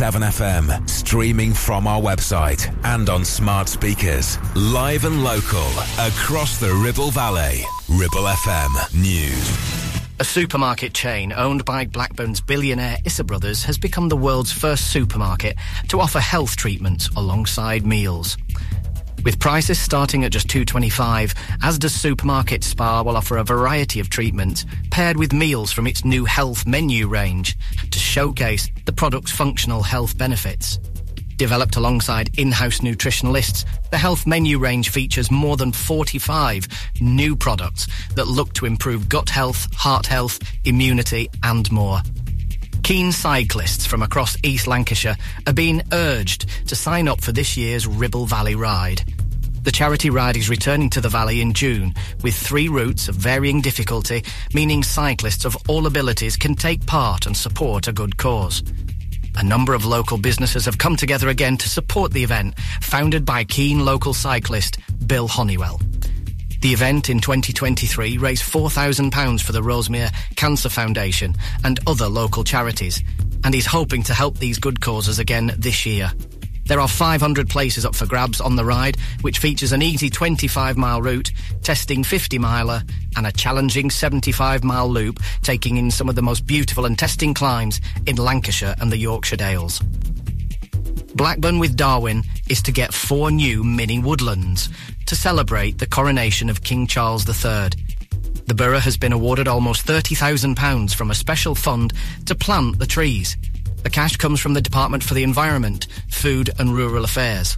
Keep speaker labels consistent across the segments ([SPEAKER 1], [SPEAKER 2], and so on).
[SPEAKER 1] FM, streaming from our website and on smart speakers. Live and local, across the Ribble Valley. Ribble FM News.
[SPEAKER 2] A supermarket chain owned by Blackburn's billionaire Issa Brothers has become the world's first supermarket to offer health treatments alongside meals. With prices starting at just 2.25, Asda's supermarket spa will offer a variety of treatments paired with meals from its new health menu range to showcase the product's functional health benefits. Developed alongside in-house nutritionalists, the health menu range features more than 45 new products that look to improve gut health, heart health, immunity and more. Keen cyclists from across East Lancashire are being urged to sign up for this year's Ribble Valley Ride. The charity ride is returning to the valley in June with three routes of varying difficulty, meaning cyclists of all abilities can take part and support a good cause. A number of local businesses have come together again to support the event, founded by keen local cyclist Bill Honeywell. The event in 2023 raised £4,000 for the Rosemere Cancer Foundation and other local charities, and he's hoping to help these good causes again this year. There are 500 places up for grabs on the ride, which features an easy 25 mile route, testing 50 miler, and a challenging 75 mile loop, taking in some of the most beautiful and testing climbs in Lancashire and the Yorkshire Dales. Blackburn with Darwen is to get four new mini woodlands to celebrate the coronation of King Charles III. The borough has been awarded almost £30,000 from a special fund to plant the trees. The cash comes from the Department for the Environment, Food and Rural Affairs.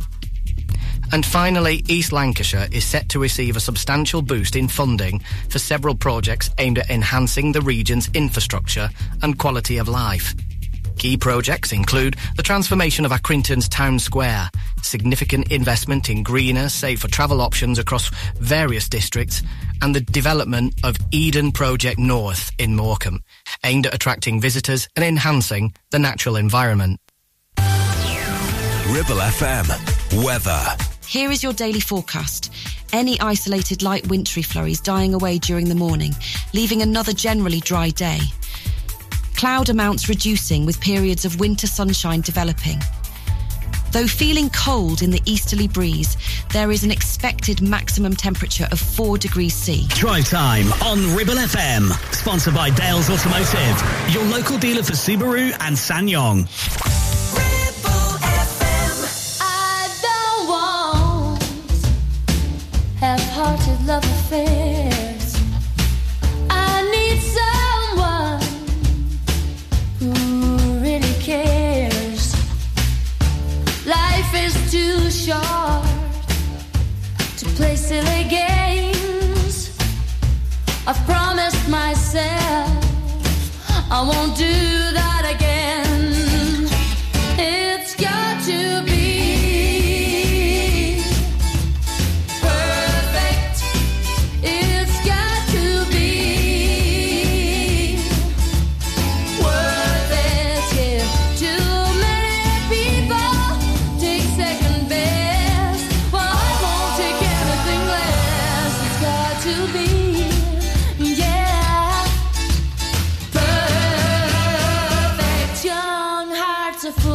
[SPEAKER 2] And finally, East Lancashire is set to receive a substantial boost in funding for several projects aimed at enhancing the region's infrastructure and quality of life. Key projects include the transformation of Accrington's town square, significant investment in greener, safer travel options across various districts, and the development of Eden Project North in Morecambe, aimed at attracting visitors and enhancing the natural environment.
[SPEAKER 1] Ribble FM. Weather.
[SPEAKER 3] Here is your daily forecast. Any isolated light wintry flurries dying away during the morning, leaving another generally dry day. Cloud amounts reducing with periods of winter sunshine developing. Though feeling cold in the easterly breeze, there is an expected maximum temperature of 4 degrees C.
[SPEAKER 4] Drive time on Ribble FM. Sponsored by Dales Automotive, your local dealer for Subaru and SsangYong.
[SPEAKER 5] half-hearted love affairs. Too short to play silly games. I've promised myself I won't do that again.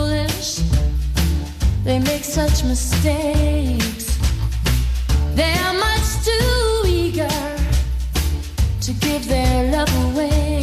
[SPEAKER 5] Foolish. They make such mistakes. They are much too eager to give their love away.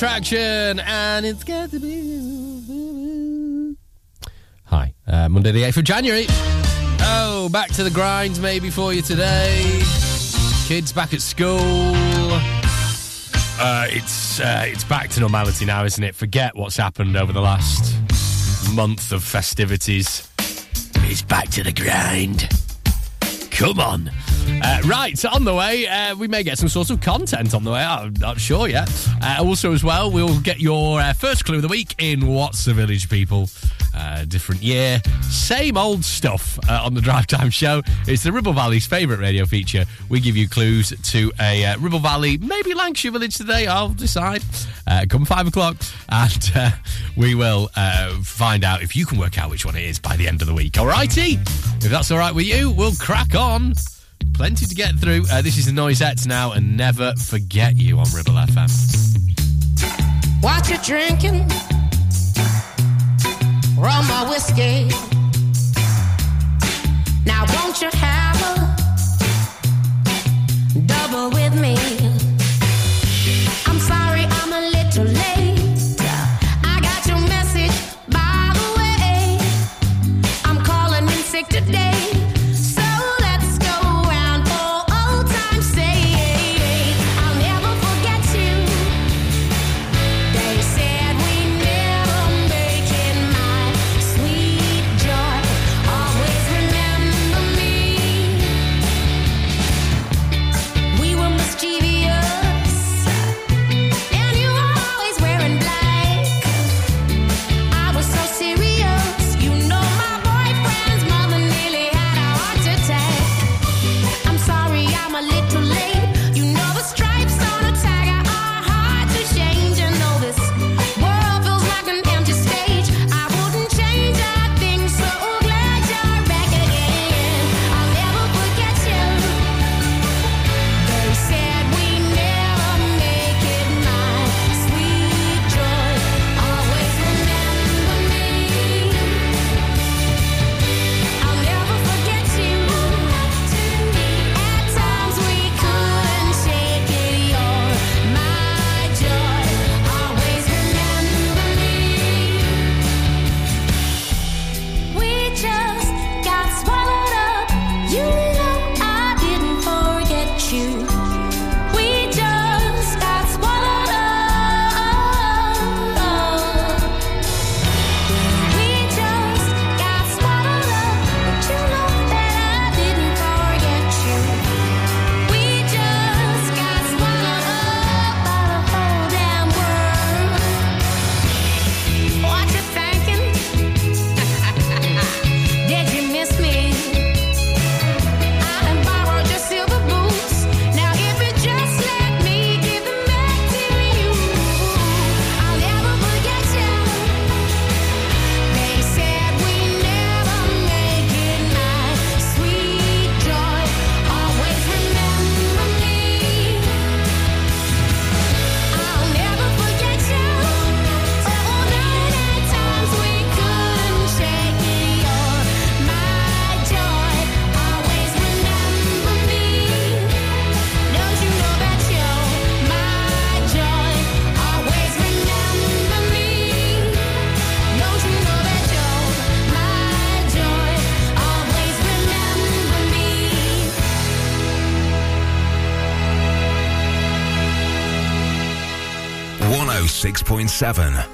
[SPEAKER 6] Attraction, and it's got to be. Hi, uh, Monday the 8th of January. Oh, back to the grind maybe for you today. Kids back at school. Uh, it's uh, it's back to normality now, isn't it? Forget what's happened over the last month of festivities. It's back to the grind. Come on. Uh, right, on the way, uh, we may get some sort of content on the way. I'm not sure yet. Uh, also, as well, we'll get your uh, first clue of the week in What's the Village People. Uh, different year, same old stuff uh, on the Drive Time Show. It's the Ribble Valley's favourite radio feature. We give you clues to a Ribble Valley, maybe Lancashire village today. I'll decide. Come five o'clock, and we will find out if you can work out which one it is by the end of the week. All righty? If that's all right with you, we'll crack on. Plenty to get through. Uh, this is the Noisettes now, and never forget you on Ribble FM.
[SPEAKER 7] What you drinking? Rum or whiskey? Now won't you have a double with me?
[SPEAKER 1] 106.7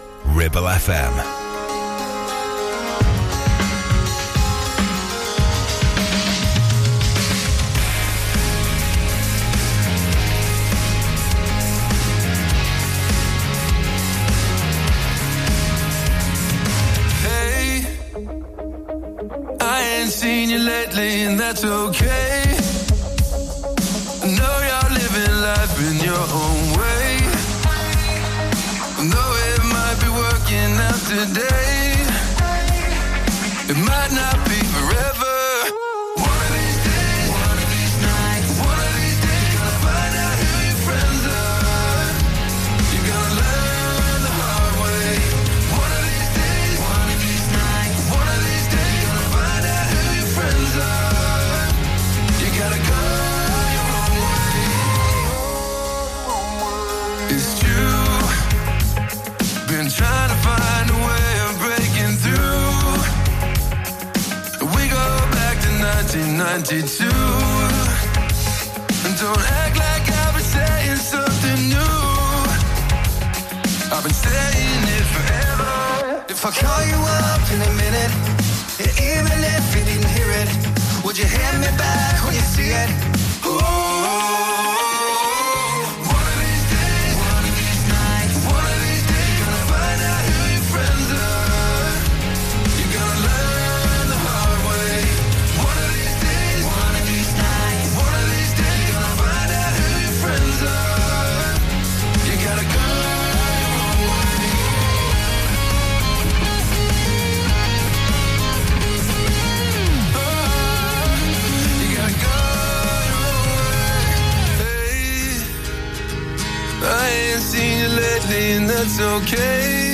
[SPEAKER 8] 1992. And don't act like I've been saying something new. I've been saying it forever. If I call you up in a minute, even if you didn't hear it, would you hand me back when you see it? That's okay.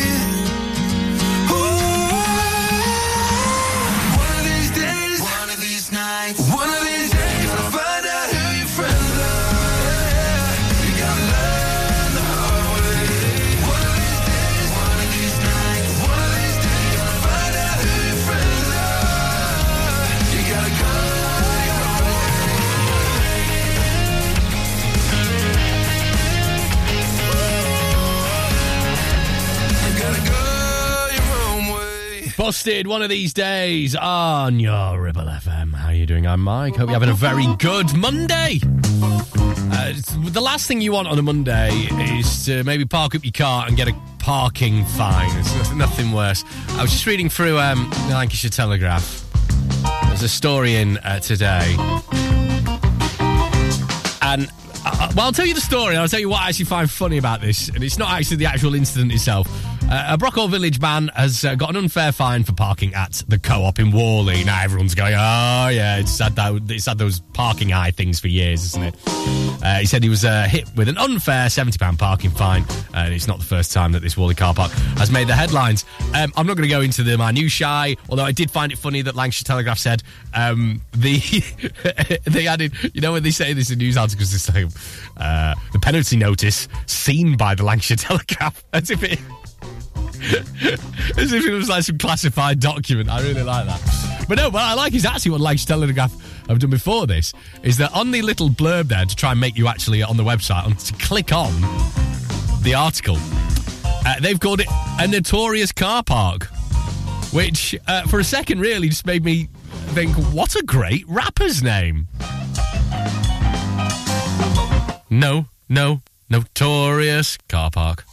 [SPEAKER 6] Busted one of these days on your Ribble FM. How are you doing? I'm Mike. Hope you're having a very good Monday. Uh, the last thing you want on a Monday is to maybe park up your car and get a parking fine. It's nothing worse. I was just reading through um, the Lancashire Telegraph. There's a story in uh, today. And uh, well, I'll tell you the story. I'll tell you what I actually find funny about this, and it's not actually the actual incident itself. Uh, a Brockhall Village man has uh, got an unfair fine for parking at the co-op in Whalley. Now everyone's going, "Oh yeah, it's had that, it's had those ParkingEye things for years, isn't it?" Uh, he said he was uh, hit with an unfair seventy pound parking fine, and it's not the first time that this Whalley car park has made the headlines. Um, I'm not going to go into the minutiae, although I did find it funny that Lancashire Telegraph said um, the they added, you know, when they say this in news articles, it's like uh, the penalty notice seen by the Lancashire Telegraph, as if it. As if it was like some classified document. I really like that. But no, what I like is actually what Lancashire Telegraph have done before this is that on the little blurb there to try and make you actually on the website on to click on the article, uh, they've called it a notorious car park, which uh, for a second really just made me think, what a great rapper's name. No, no, notorious car park.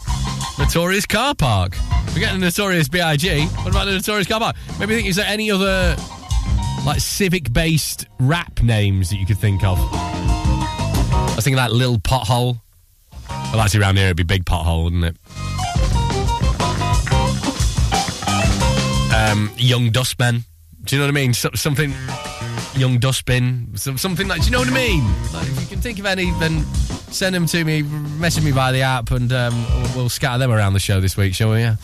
[SPEAKER 6] Notorious car park. Forget the notorious B.I.G. What about the notorious car park? Maybe think is there any other like civic based rap names that you could think of? I was thinking like Lil Pothole. Well, actually, around here it'd be Big Pothole, wouldn't it? Um, young Dustman. Do you know what I mean? So, something. Young Dustbin. Some, something like. Do you know what I mean? Like, if you can think of any, then send them to me. Message me by the app, and um, we'll, scatter them around the show this week, shall we? Yeah.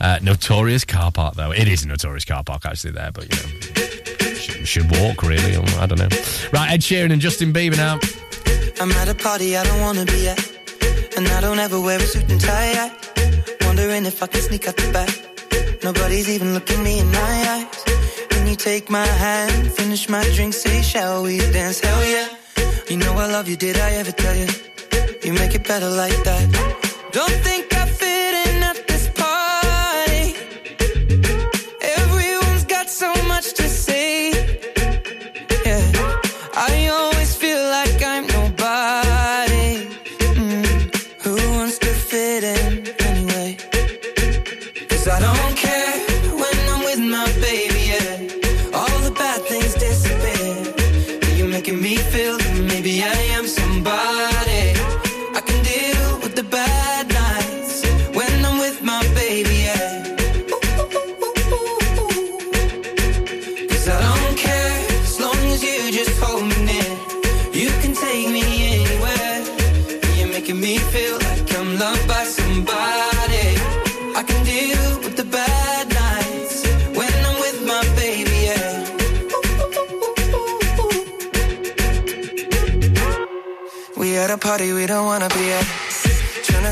[SPEAKER 6] Uh, notorious car park, though. It is a notorious car park, actually, there, but you know. should, should walk, really. I don't know. Right, Ed Sheeran and Justin Bieber now.
[SPEAKER 9] I'm at a party I don't wanna be at. And I don't ever wear a suit and tie. I wondering if I can sneak out the back. Nobody's even looking me in my eyes. When you take my hand, finish my drink, say, shall we dance? Hell yeah. You know I love you, did I ever tell you? You make it better like that. Don't think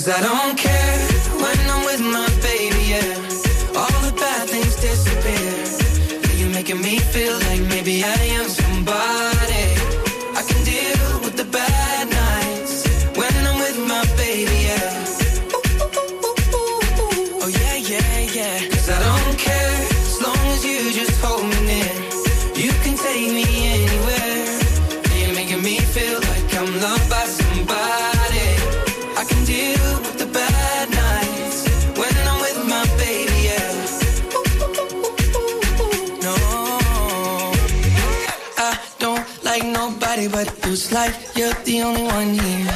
[SPEAKER 9] Cause I don't care. like you're the only one here.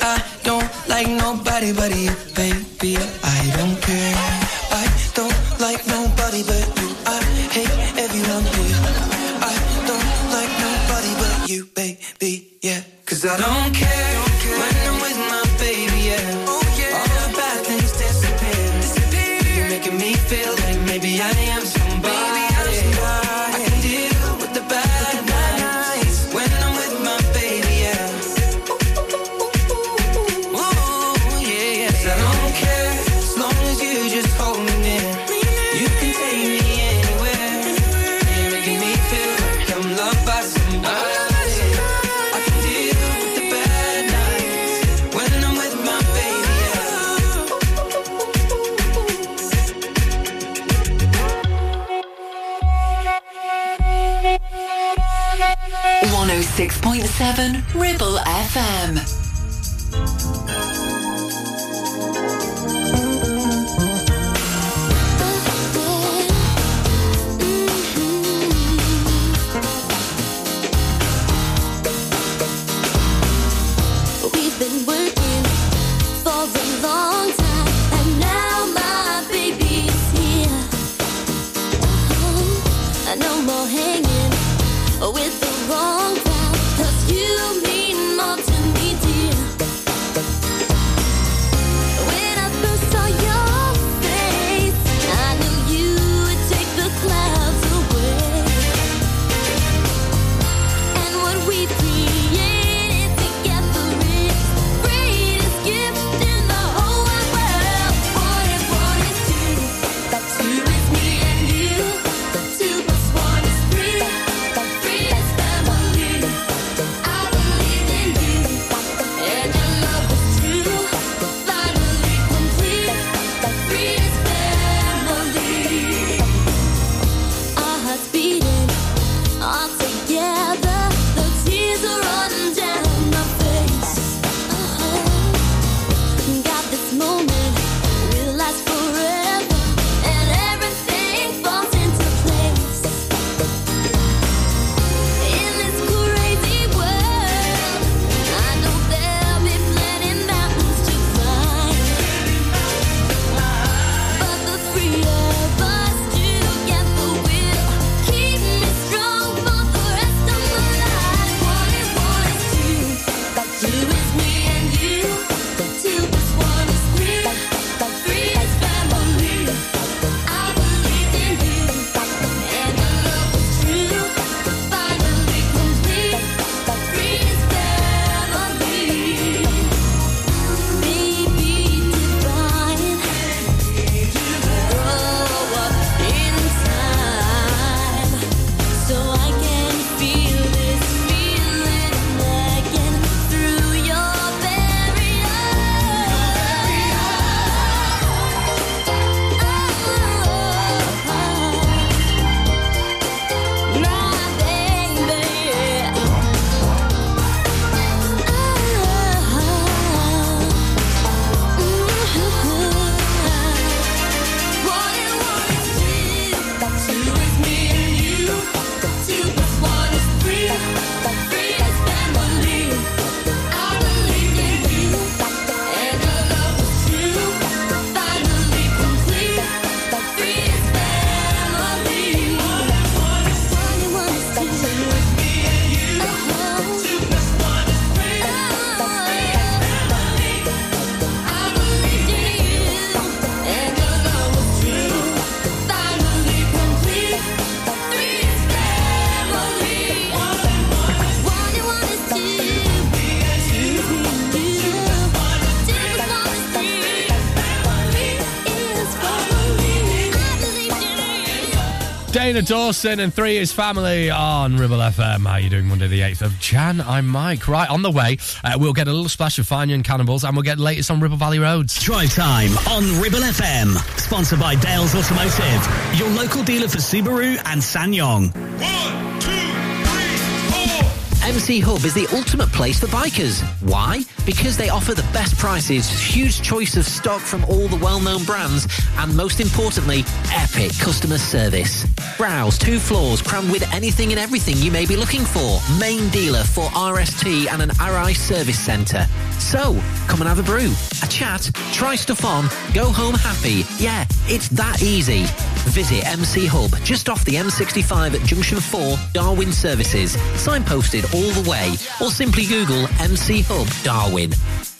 [SPEAKER 9] I don't like nobody but you. All
[SPEAKER 10] a long time.
[SPEAKER 6] Dana Dawson and three is family on Ribble FM. How are you doing Monday the 8th of Jan? I'm Mike. Right, on the way, uh, we'll get a little splash of Fine Young Cannibals and we'll get the latest on Ribble Valley Roads.
[SPEAKER 4] Drive time on Ribble FM. Sponsored by Dales Automotive, your local dealer for Subaru and SsangYong.
[SPEAKER 11] MC Hub is the ultimate place for bikers. Why? Because they offer the best prices, huge choice of stock from all the well-known brands, and most importantly, epic customer service. Browse two floors crammed with anything and everything you may be looking for. Main dealer for RST and an RI service centre. So, come and have a brew, a chat, try stuff on, go home happy. Yeah, it's that easy. Visit MC Hub just off the M65 at Junction 4, Darwen Services, signposted all the way, or simply Google MC Hub Darwen.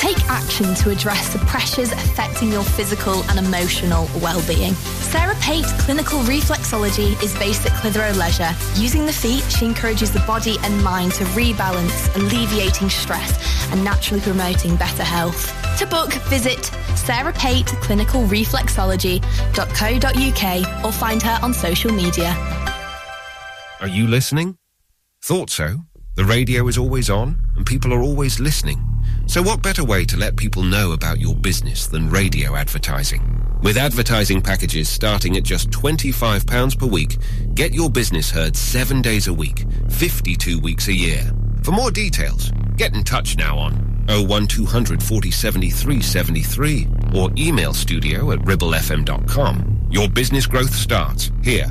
[SPEAKER 12] Take action to address the pressures affecting your physical and emotional well-being. Sarah Pate Clinical Reflexology is based at Clitheroe Leisure. Using the feet, she encourages the body and mind to rebalance, alleviating stress and naturally promoting better health. To book, visit Sarah Pate Clinical Reflexology.co.uk or find her on social media.
[SPEAKER 13] Are you listening? Thought so. The radio is always on, and people are always listening. So, what better way to let people know about your business than radio advertising? With advertising packages starting at just £25 per week, get your business heard seven days a week, 52 weeks a year. For more details, get in touch now on 01200 40 73 73 or email studio at ribblefm.com. Your business growth starts here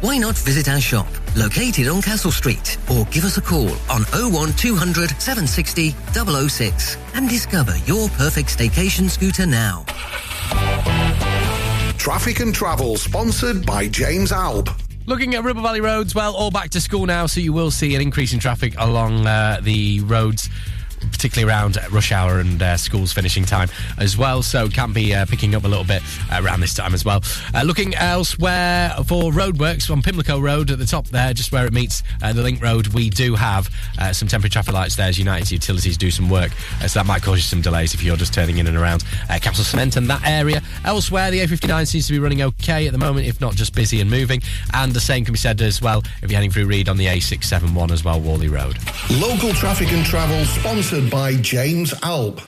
[SPEAKER 14] Why not visit our shop, located on Castle Street, or give us a call on 01200 760 006 and discover your perfect staycation scooter now.
[SPEAKER 15] Traffic and Travel, sponsored by James Alb.
[SPEAKER 6] Looking at Ribble Valley roads, well, all back to school now, so you will see an increase in traffic along uh, the roads. Particularly around rush hour and uh, schools finishing time as well, so can be uh, picking up a little bit around this time as well. Uh, looking elsewhere for roadworks on Pimlico Road at the top there, just where it meets uh, the Link Road, we do have uh, some temporary traffic lights there as United Utilities do some work, uh, so that might cause you some delays if you're just turning in and around uh, Castle Cement and that area. Elsewhere, the A59 seems to be running okay at the moment, if not just busy and moving, and the same can be said as well if you're heading through Reed on the A671 as well, Whalley Road.
[SPEAKER 15] Local Traffic and Travel, sponsored by James Alb.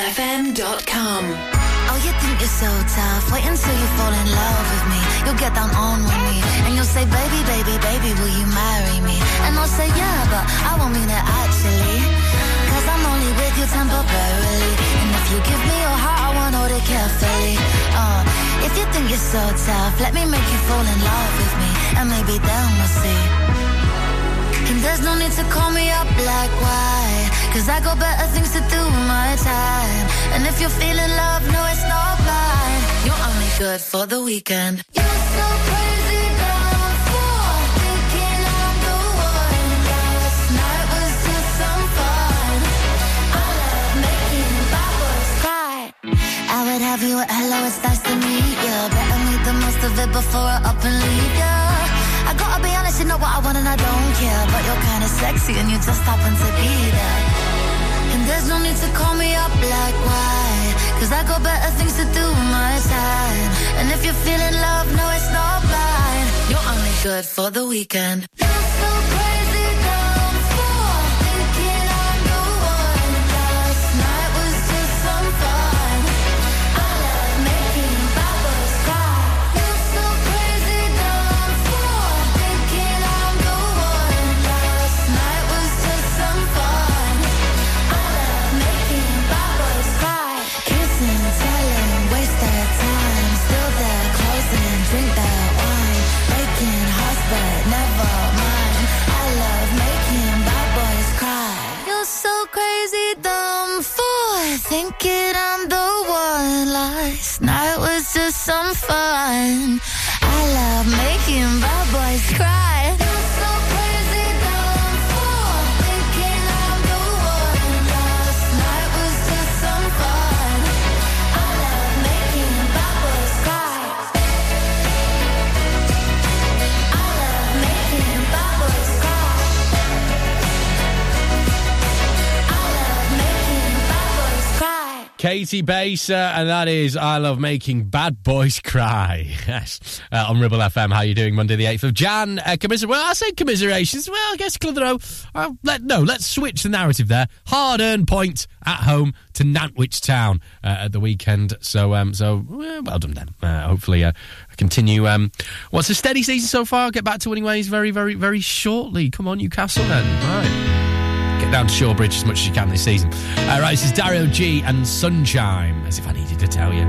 [SPEAKER 16] To ribblefm.com.
[SPEAKER 17] Oh, you think you're so tough? Wait until you fall in love with me. You'll get down on one knee and you'll say, baby, baby, baby, will you marry me? And I'll say, yeah, but I won't mean it actually. Cause I'm only with you temporarily. And if you give me your heart, I want hold it carefully. Uh, if you think you're so tough, let me make you fall in love with me. And maybe then we'll see. And there's no need to call me up like why? Cause I got better things to do with my time. And if you're feeling love, no it's not blind You're only good for the weekend. You're so crazy I would have you at hello, it's nice to meet ya. Better make the most of it before I up and leave ya know what I want and I don't care But you're kinda sexy and you just happen to be there. And there's no need to call me up like why? Cause I got better things to do my time. And if you're feeling love, no it's not blind You're only good for the weekend fun. I love making bad boys cry
[SPEAKER 6] Katie Baser, and that is I Love Making Bad Boys Cry. Yes, uh, on Ribble FM. How are you doing? Monday the 8th of Jan. Uh, commiser- well, I say commiserations. Well, I guess Clitheroe. Uh, let, no, let's switch the narrative there. Hard earned point at home to Nantwich Town uh, at the weekend. So, um, so well, well done then. Uh, hopefully, uh, continue. Um, what's a steady season so far? Get back to winning ways very, very, very shortly. Come on, Newcastle then. Right. Get down to Shawbridge as much as you can this season. All right, this is Dario G and Sunshine, as if I needed to tell you.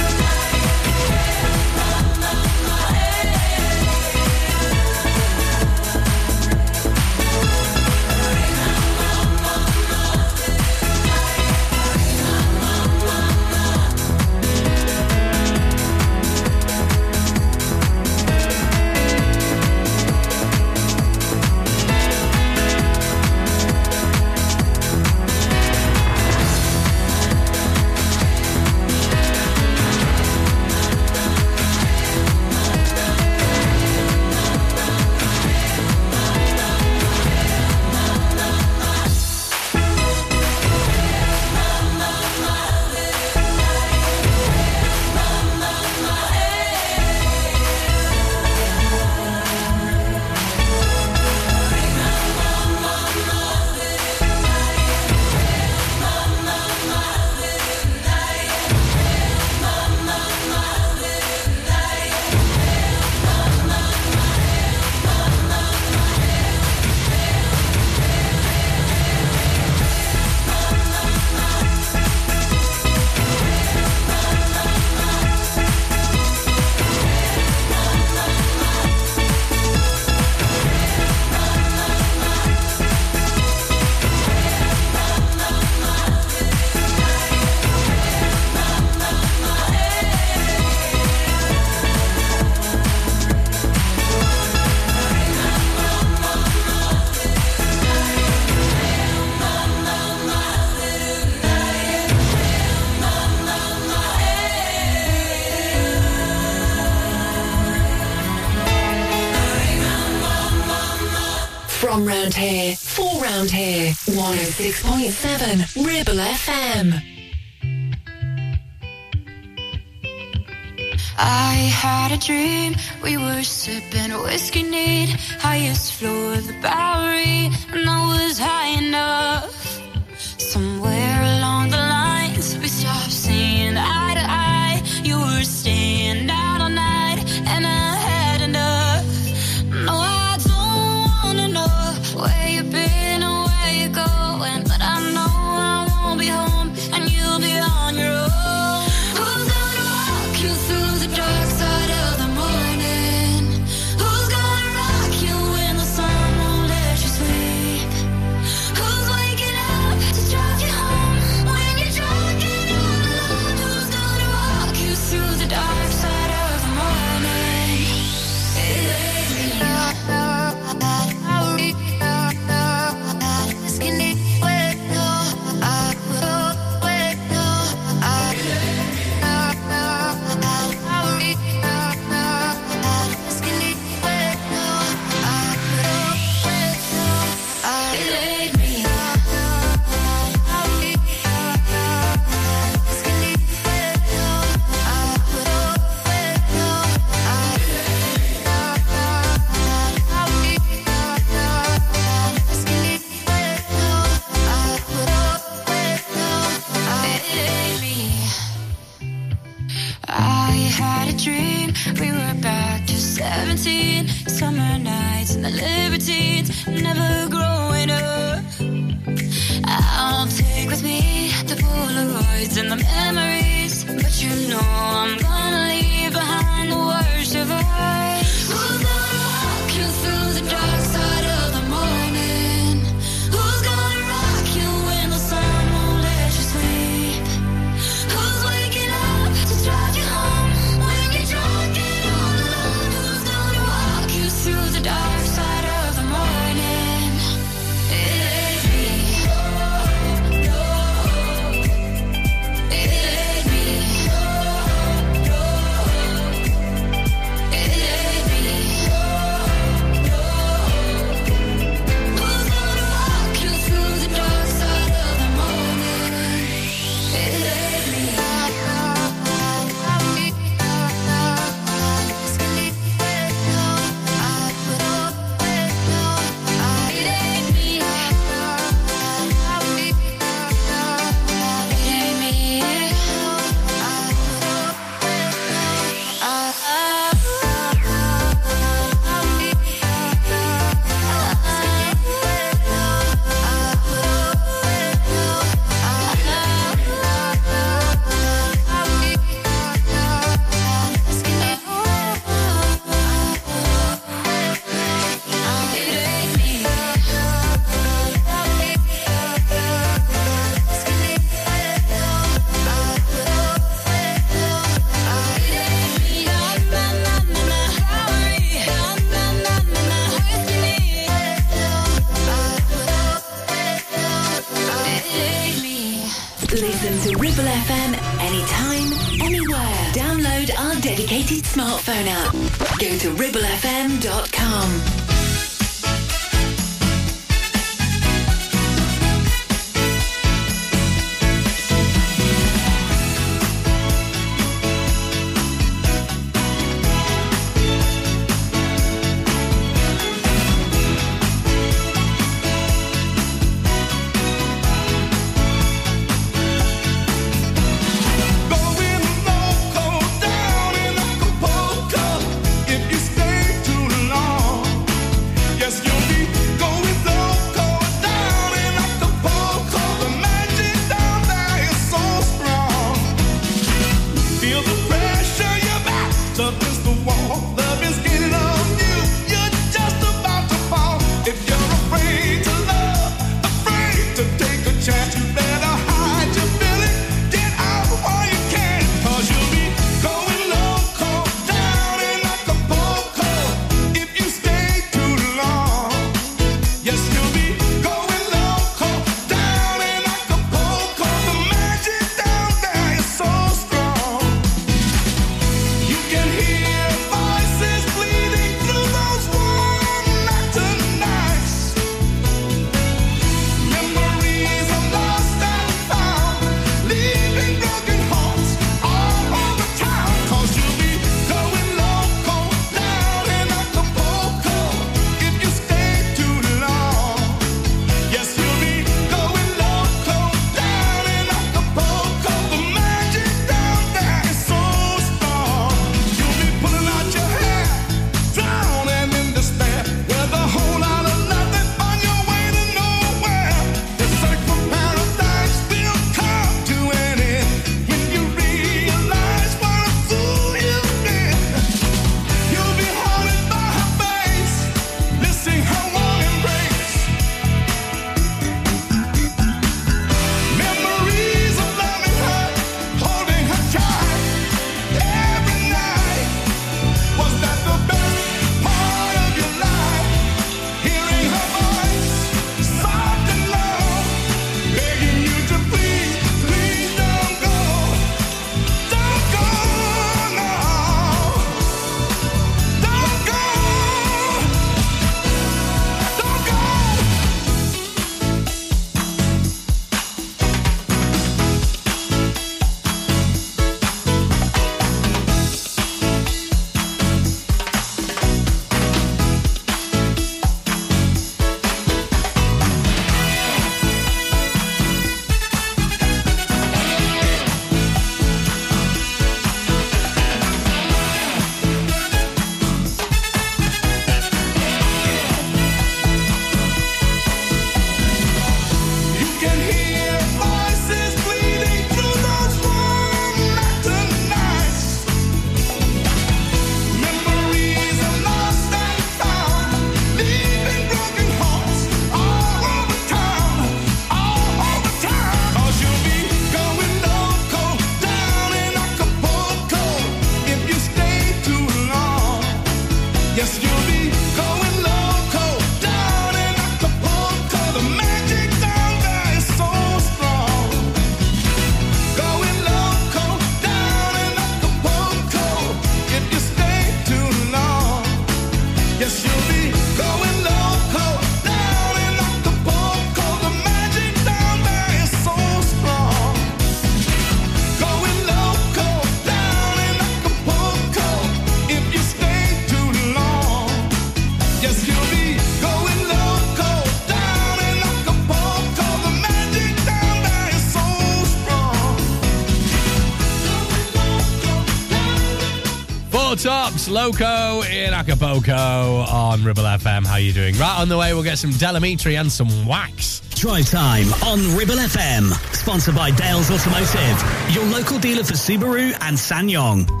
[SPEAKER 6] Tops, Loco in Acapulco on Ribble FM. How are you doing? Right on the way, we'll get some Del Amitri and some wax.
[SPEAKER 4] Drive time on Ribble FM. Sponsored by Dales Automotive, your local dealer for Subaru and SsangYong.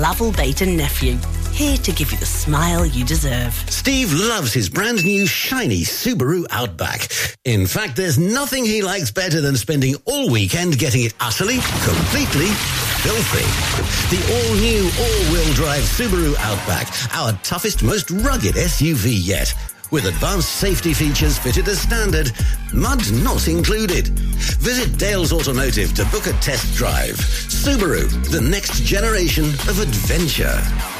[SPEAKER 18] Clavel Bait and Nephew, here to give you the smile you deserve.
[SPEAKER 19] Steve loves his brand new shiny Subaru Outback. In fact, there's nothing he likes better than spending all weekend getting it utterly, completely filthy. The all-new all-wheel drive Subaru Outback, our toughest, most rugged SUV yet. With advanced safety features fitted as standard, mud not included. Visit Dales Automotive to book a test drive. Subaru, the next generation of adventure.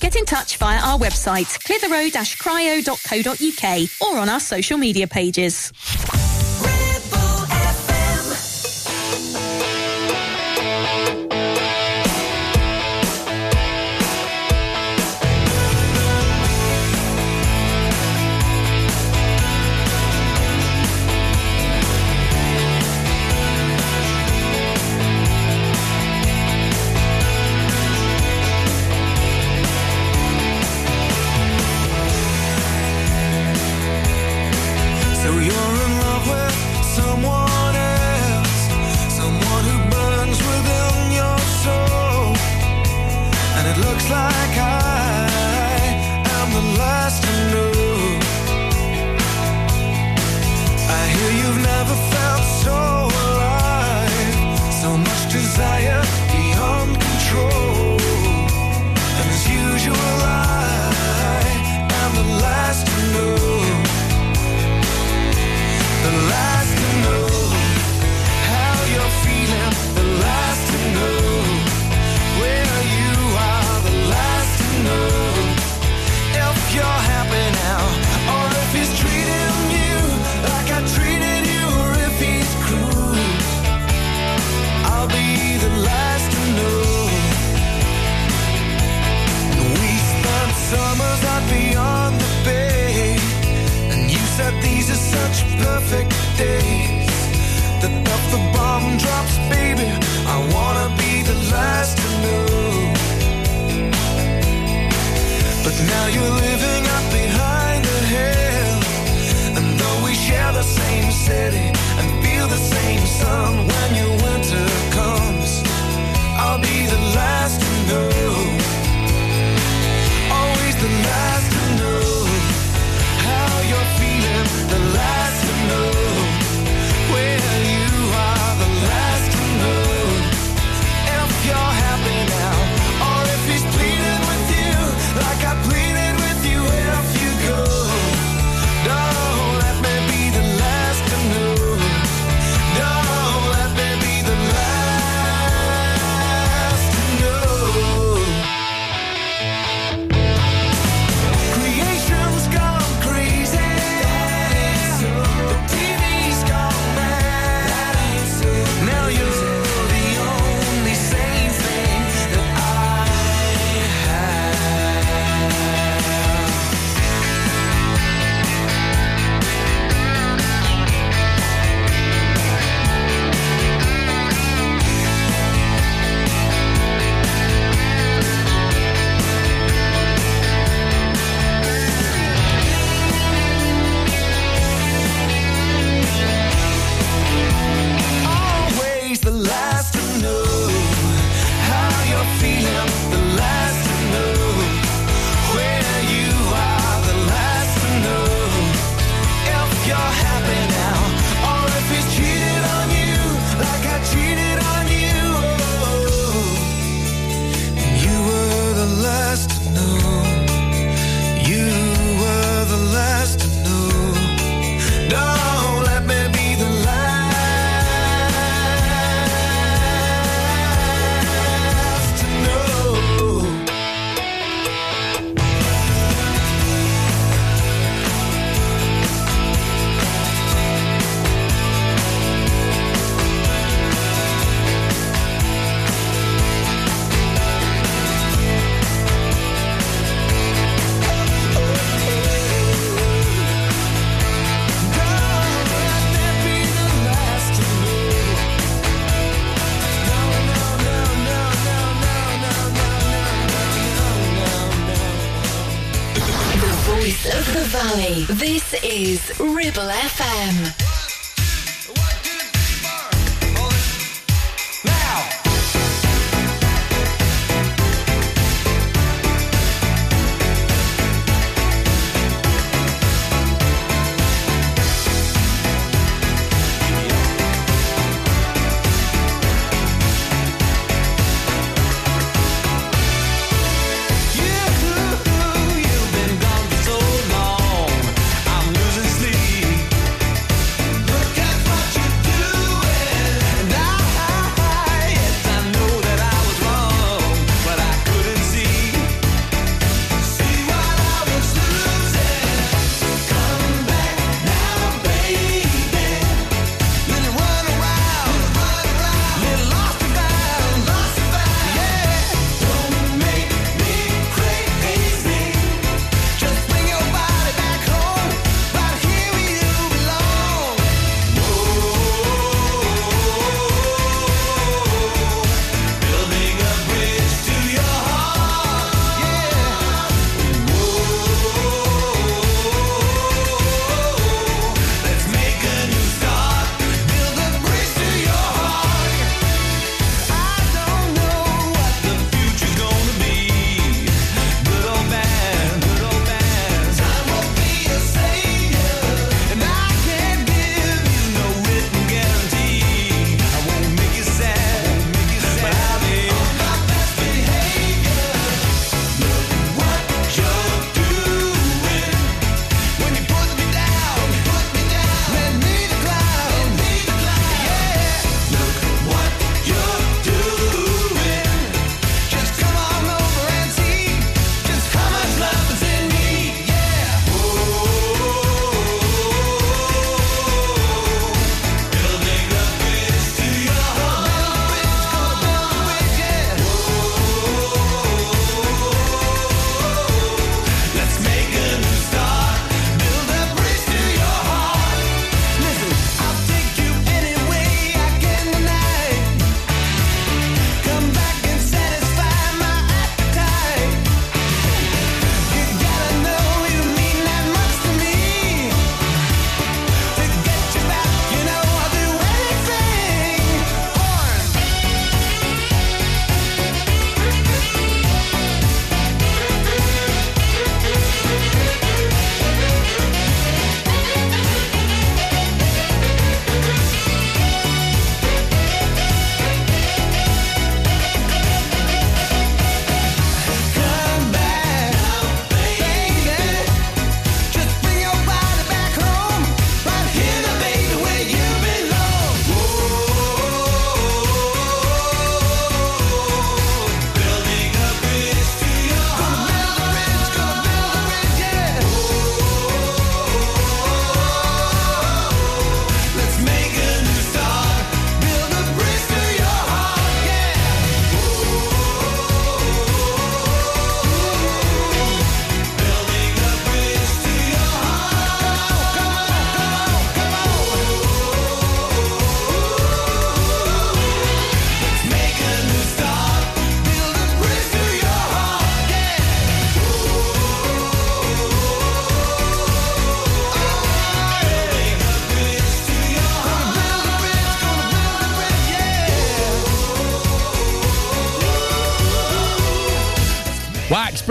[SPEAKER 8] Get in touch via our website, clitheroe-cryo.co.uk or on our social media pages.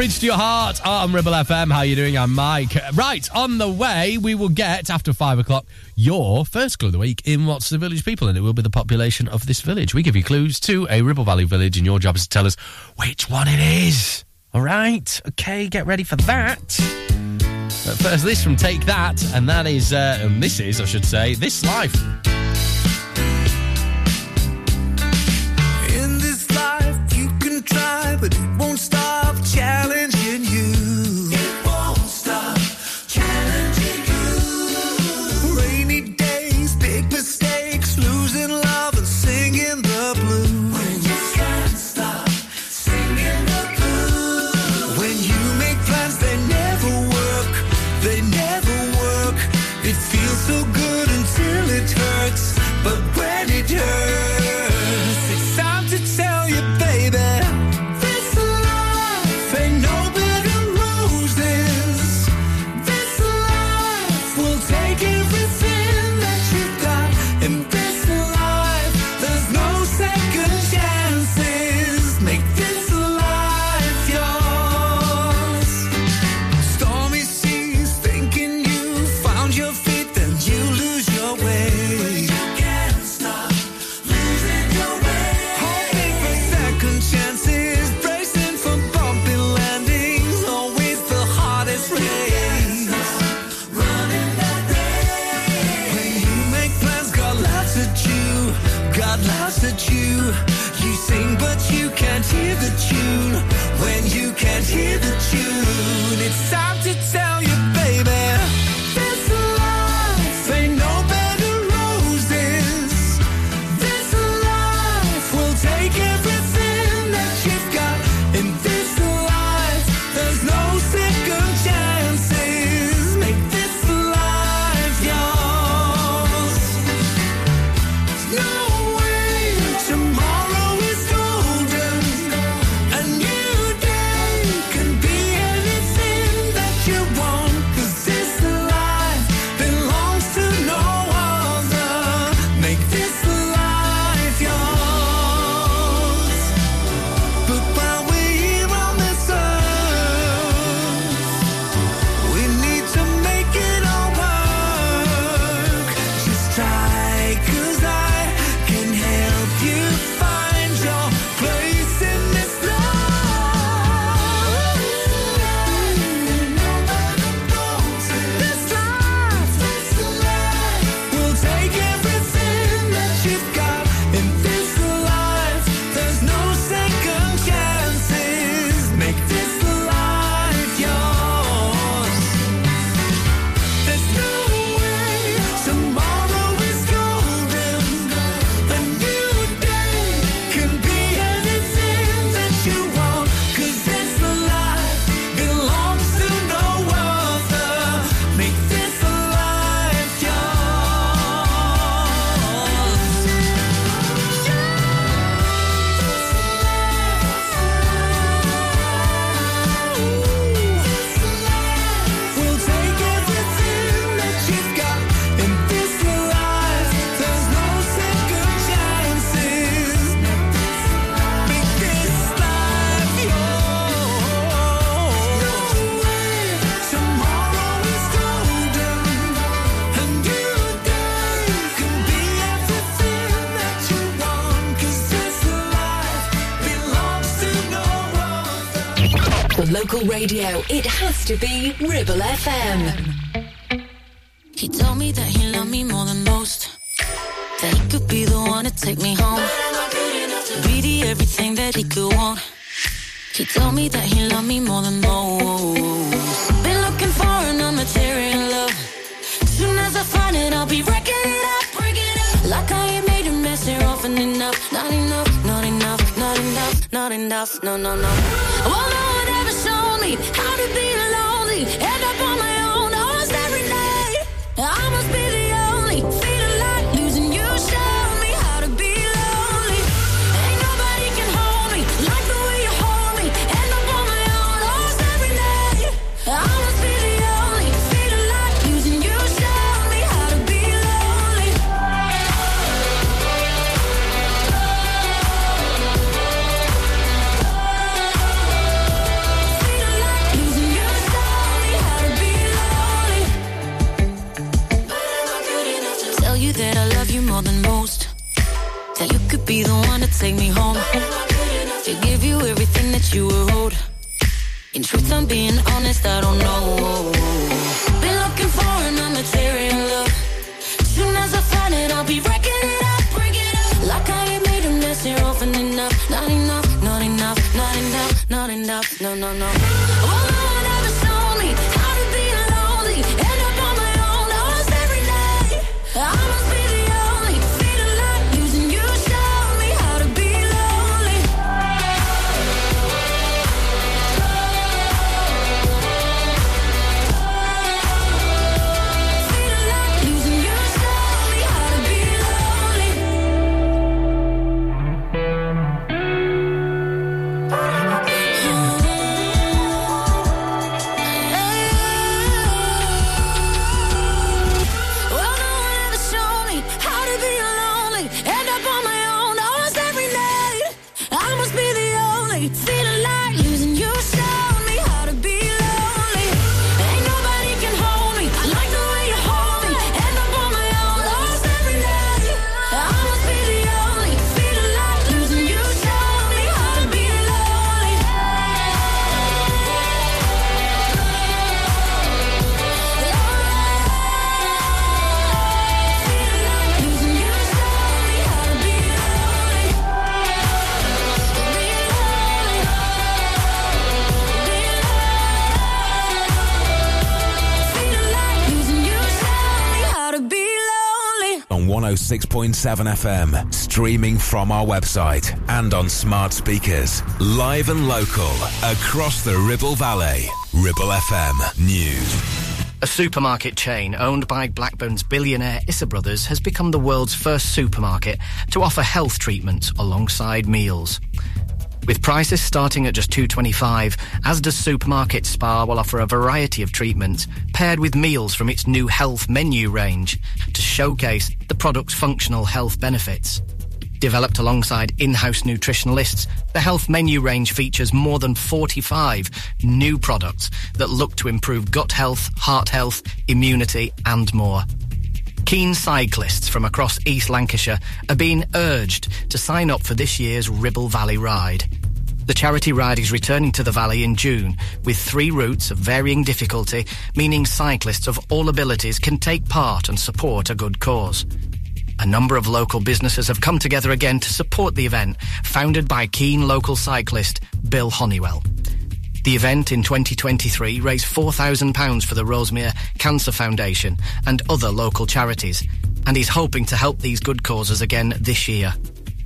[SPEAKER 20] To your
[SPEAKER 21] heart. I'm Ribble FM. How you doing? I'm Mike. Right, on the way, we will get, after five o'clock, your first clue of the week in What's the Village People, and it will be the population of this village. We give you clues to a Ribble Valley village, and your job is to tell us which one it is. All right, okay, get ready for that. But first, this from Take That, and that is, uh, and this is, I should say, This Life.
[SPEAKER 22] radio, it has to be Ribble FM.
[SPEAKER 10] He told me that he loved me more than most, that he could be the one to take me home, be the everything that he could want. He told me that he loved me more than most. Been looking for an material love. Soon as I find it, I'll be wrecking it up. breaking up. Like I ain't made a mess here often enough. Not enough, not enough, not enough, not enough. No, no, no. I won't know whatever how to be that you were owed. In truth, I'm being honest, I don't know. Been looking for an material love. Soon as I find it, I'll be wrecking it up, break it up. Like I ain't made a mess here often enough. Not enough, not enough, not enough, not enough. No, no, no
[SPEAKER 1] 106.7 FM, streaming from our website and on smart speakers. Live and local across the Ribble Valley. Ribble FM News.
[SPEAKER 2] A supermarket chain owned by Blackburn's billionaire Issa Brothers has become the world's first supermarket to offer health treatments alongside meals. With prices starting at just 2.25, Asda's supermarket Spa will offer a variety of treatments paired with meals from its new health menu range to showcase the product's functional health benefits. Developed alongside in-house nutritionalists, the health menu range features more than 45 new products that look to improve gut health, heart health, immunity and more. Keen cyclists from across East Lancashire are being urged to sign up for this year's Ribble Valley Ride. The charity ride is returning to the valley in June with three routes of varying difficulty, meaning cyclists of all abilities can take part and support a good cause. A number of local businesses have come together again to support the event, founded by keen local cyclist Bill Honeywell. The event in 2023 raised £4,000 for the Rosemere Cancer Foundation and other local charities, and he's hoping to help these good causes again this year.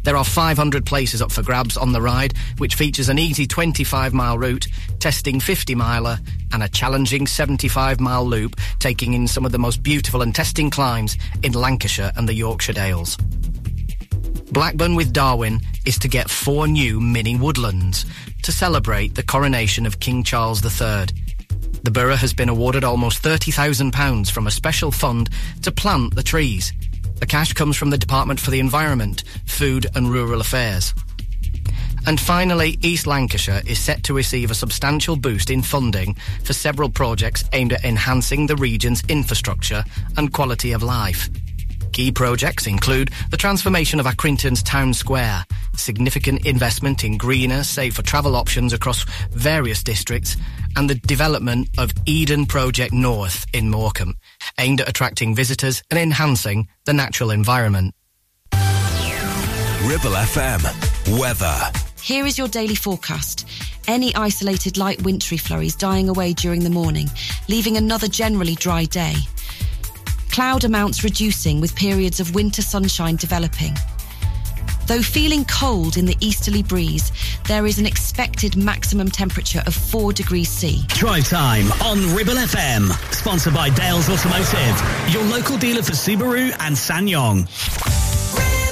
[SPEAKER 2] There are 500 places up for grabs on the ride, which features an easy 25 mile route, testing 50 miler, and a challenging 75 mile loop, taking in some of the most beautiful and testing climbs in Lancashire and the Yorkshire Dales. Blackburn with Darwen is to get four new mini woodlands to celebrate the coronation of King Charles III. The borough has been awarded almost £30,000 from a special fund to plant the trees. The cash comes from the Department for the Environment, Food and Rural Affairs. And finally, East Lancashire is set to receive a substantial boost in funding for several projects aimed at enhancing the region's infrastructure and quality of life. Key projects include the transformation of Accrington's town square, significant investment in greener, safer travel options across various districts, and the development of Eden Project North in Morecambe, aimed at attracting visitors and enhancing the natural environment.
[SPEAKER 1] Ribble FM. Weather.
[SPEAKER 3] Here is your daily forecast. Any isolated light wintry flurries dying away during the morning, leaving another generally dry day. Cloud amounts reducing with periods of winter sunshine developing. Though feeling cold in the easterly breeze, there is an expected maximum temperature of 4 degrees C.
[SPEAKER 4] Drive time on Ribble FM. Sponsored by Dales Automotive, your local dealer for Subaru and
[SPEAKER 5] SsangYong.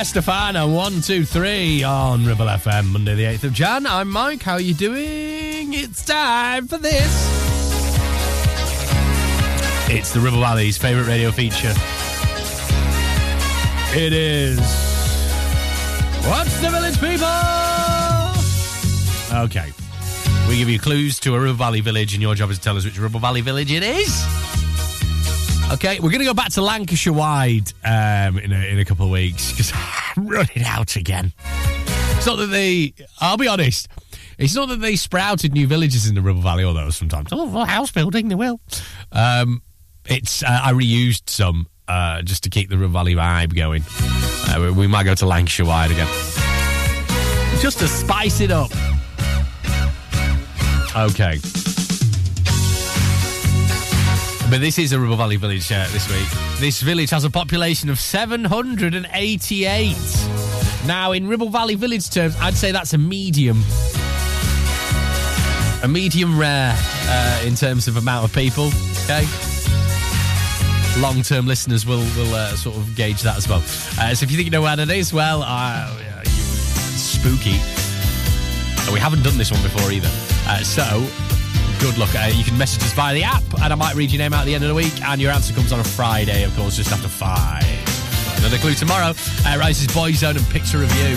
[SPEAKER 21] Gloria Estefan, one, two, three on Ribble FM, Monday the 8th of Jan. I'm Mike. How are you doing? It's time for this. It's the Ribble Valley's favourite radio feature. It is. What's the village people? Okay. We give you clues to a Ribble Valley village, and your job is to tell us which Ribble Valley village it is. Okay, we're going to go back to Lancashire wide um, in, a, in a couple of weeks because running out again. It's not that they, I'll be honest, it's not that they sprouted new villages in the Ribble Valley, although sometimes, oh, house building, they will. Um, it's, uh, I reused some uh, just to keep the Ribble Valley vibe going. Uh, we might go to Lancashire wide again. Just to spice it up. Okay. But this is a Ribble Valley village uh, this week. This village has a population of 788. Now, in Ribble Valley village terms, I'd say that's a medium. A medium rare uh, in terms of amount of people. Okay. Long term listeners will will uh, sort of gauge that as well. Uh, so if you think you know where that is, well, uh, spooky. We haven't done this one before either. Uh, so good luck. Uh, you can message us via the app, and I might read your name out at the end of the week. And your answer comes on a Friday, of course, just after five. Another clue tomorrow. Uh, Rice's Boyzone and Picture of You.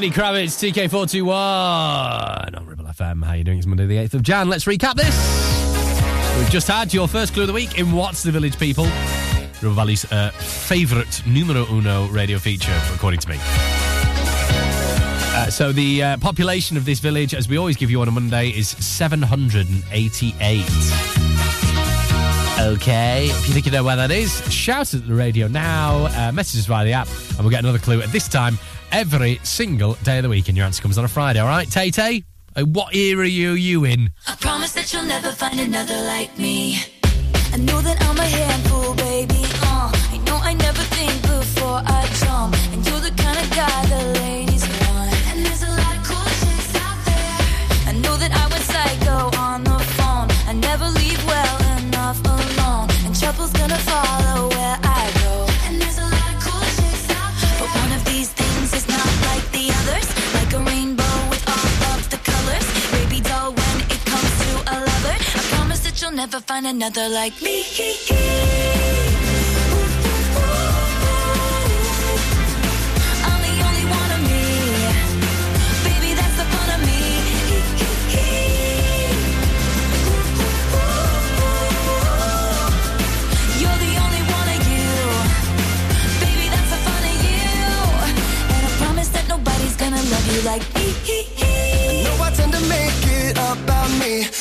[SPEAKER 6] Lenny Kravitz, TK421 on Ribble FM. How you doing? It's Monday the 8th of Jan. Let's recap this. We've just had your first clue of the week in What's the Village People? Ribble Valley's uh, favourite numero uno radio feature, according to me. Uh, so the uh, population of this village, as we always give you on a Monday, is 788. Okay, if you think you know where that is, shout at the radio now, uh, message us via the app, and we'll get another clue at this time every single day of the week. And your answer comes on a Friday, all right? Tay Tay, uh, what era are you, you in?
[SPEAKER 17] I promise that you'll never find another like me. I know that I'm a handful, baby. Uh, I know I never think before I jump, and you're the kind of guy find another like me.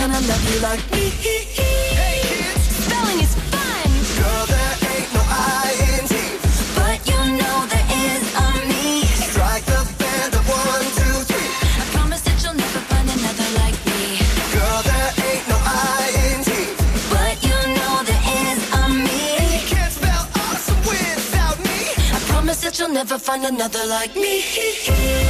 [SPEAKER 17] gonna love you like me.
[SPEAKER 8] Hey kids,
[SPEAKER 17] Spelling is fun,
[SPEAKER 8] girl, there ain't no I-N-T.
[SPEAKER 17] but you know there is a me.
[SPEAKER 8] Strike the band of one, two, three.
[SPEAKER 17] I promise that you'll never find another like me.
[SPEAKER 8] Girl, there ain't no I-N-T.
[SPEAKER 17] But you know there is a me.
[SPEAKER 8] You can't spell awesome without me.
[SPEAKER 17] I promise that you'll never find another like me.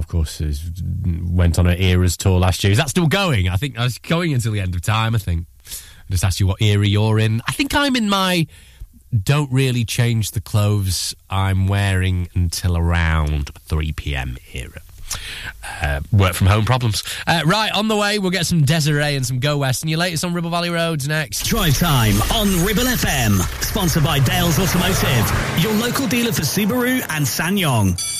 [SPEAKER 8] Of
[SPEAKER 6] course, is, went on an Eras tour last year. Is that still going? I think that's going until the end of time. I think. I just asked you what era you're in. I think I'm in my don't really change the clothes I'm wearing until around 3 p.m. era. Uh, work from home problems. Uh, right, on the way, we'll get some Des'ree and some Go West. And your latest on Ribble Valley Roads next.
[SPEAKER 4] Drive time on Ribble FM. Sponsored by Dales Automotive, your local dealer for Subaru and SsangYong.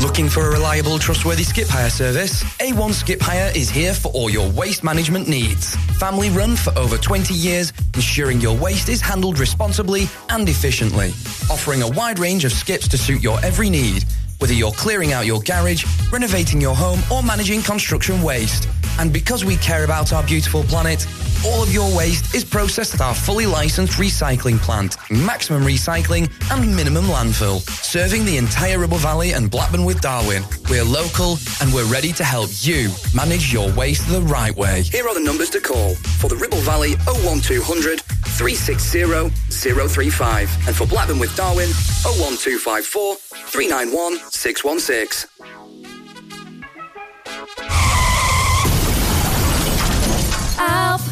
[SPEAKER 23] Looking for a reliable, trustworthy skip hire service? A1 Skip Hire is here for all your waste management needs. Family run for over 20 years, ensuring your waste is handled responsibly and efficiently. Offering a wide range of skips to suit your every need. Whether you're clearing out your garage, renovating your home, or managing construction waste. And because we care about our beautiful planet, all of your waste is processed at our fully licensed recycling plant, maximum recycling and minimum landfill, serving the entire Ribble Valley and Blackburn with Darwen. We're local and we're ready to help you manage your waste the right way.
[SPEAKER 24] Here are the numbers to call. For the Ribble Valley 01200 360 035 and for Blackburn with Darwen 01254 391 616.
[SPEAKER 5] Help.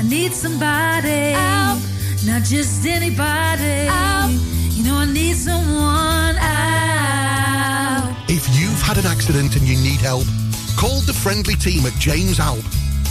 [SPEAKER 5] I need somebody. Help. Not just anybody. Help. You know, I need someone. Help.
[SPEAKER 15] If you've had an accident and you need help, call the friendly team at James Alpe.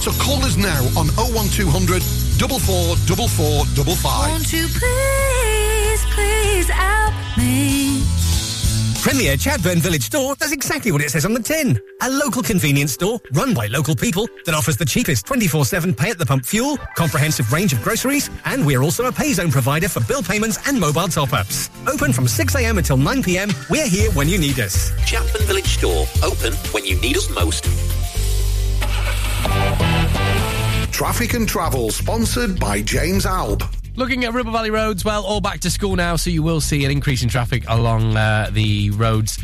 [SPEAKER 15] So call us now on 01200 444455.
[SPEAKER 5] Won't you please, please help me?
[SPEAKER 25] Premier Chatburn Village Store does exactly what it says on the tin. A local convenience store run by local people that offers the cheapest 24-7 pay at the pump fuel, comprehensive range of groceries, and we're also a pay zone provider for bill payments and mobile top-ups. Open from 6am until 9pm, we're here when you need us.
[SPEAKER 26] Chatburn Village Store, open when you need us most.
[SPEAKER 15] Traffic and Travel, sponsored by James Alpe.
[SPEAKER 6] Looking at Ribble Valley roads, well, all back to school now, so you will see an increase in traffic along uh, the roads.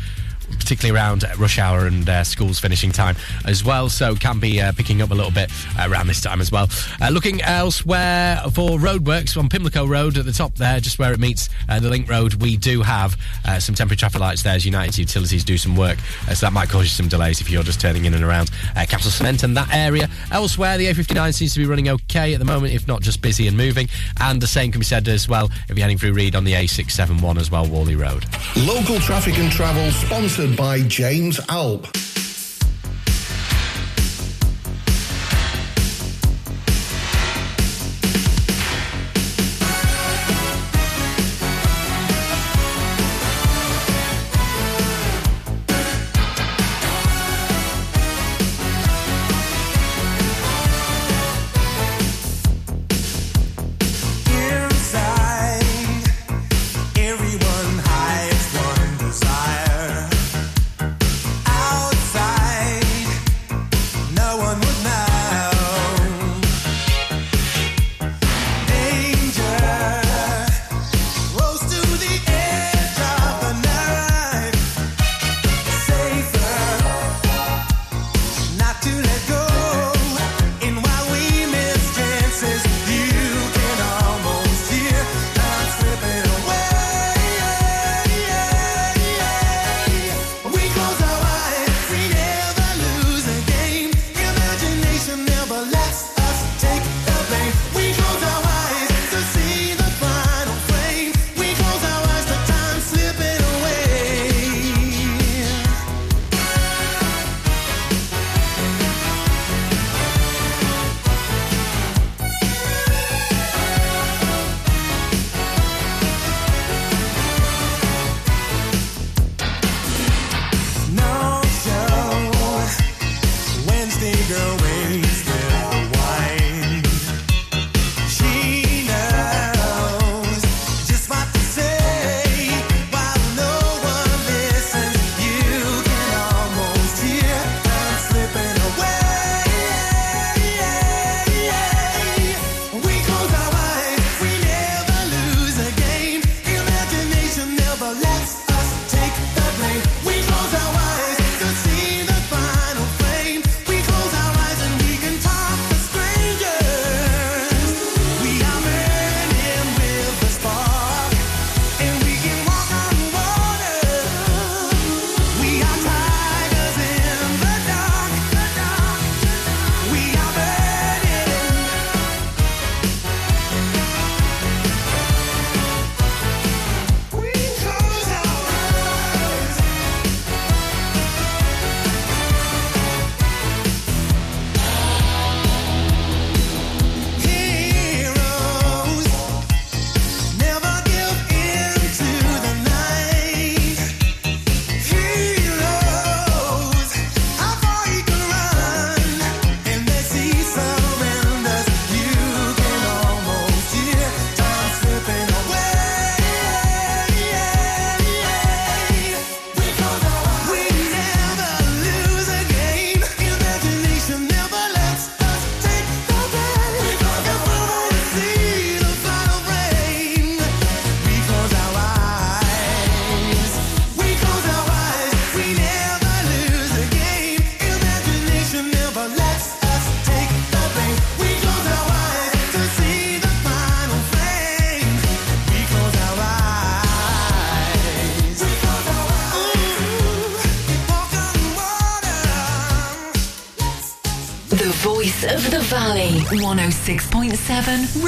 [SPEAKER 6] Particularly around uh, rush hour and uh, school's finishing time as well, so can be uh, picking up a little bit around this time as well. Uh, looking elsewhere for roadworks on Pimlico Road at the top there, just where it meets uh, the Link Road, we do have uh, some temporary traffic lights there as United Utilities do some work, so that might cause you some delays if you're just turning in and around Castle Cement and that area. Elsewhere, the A59 seems to be running okay at the moment, if not just busy and moving, and the same can be said as well if you're heading through Read on the A671 as well, Whalley Road.
[SPEAKER 15] Local Traffic and Travel, sponsored by James
[SPEAKER 20] Alpe. Wednesday girl
[SPEAKER 9] 106.7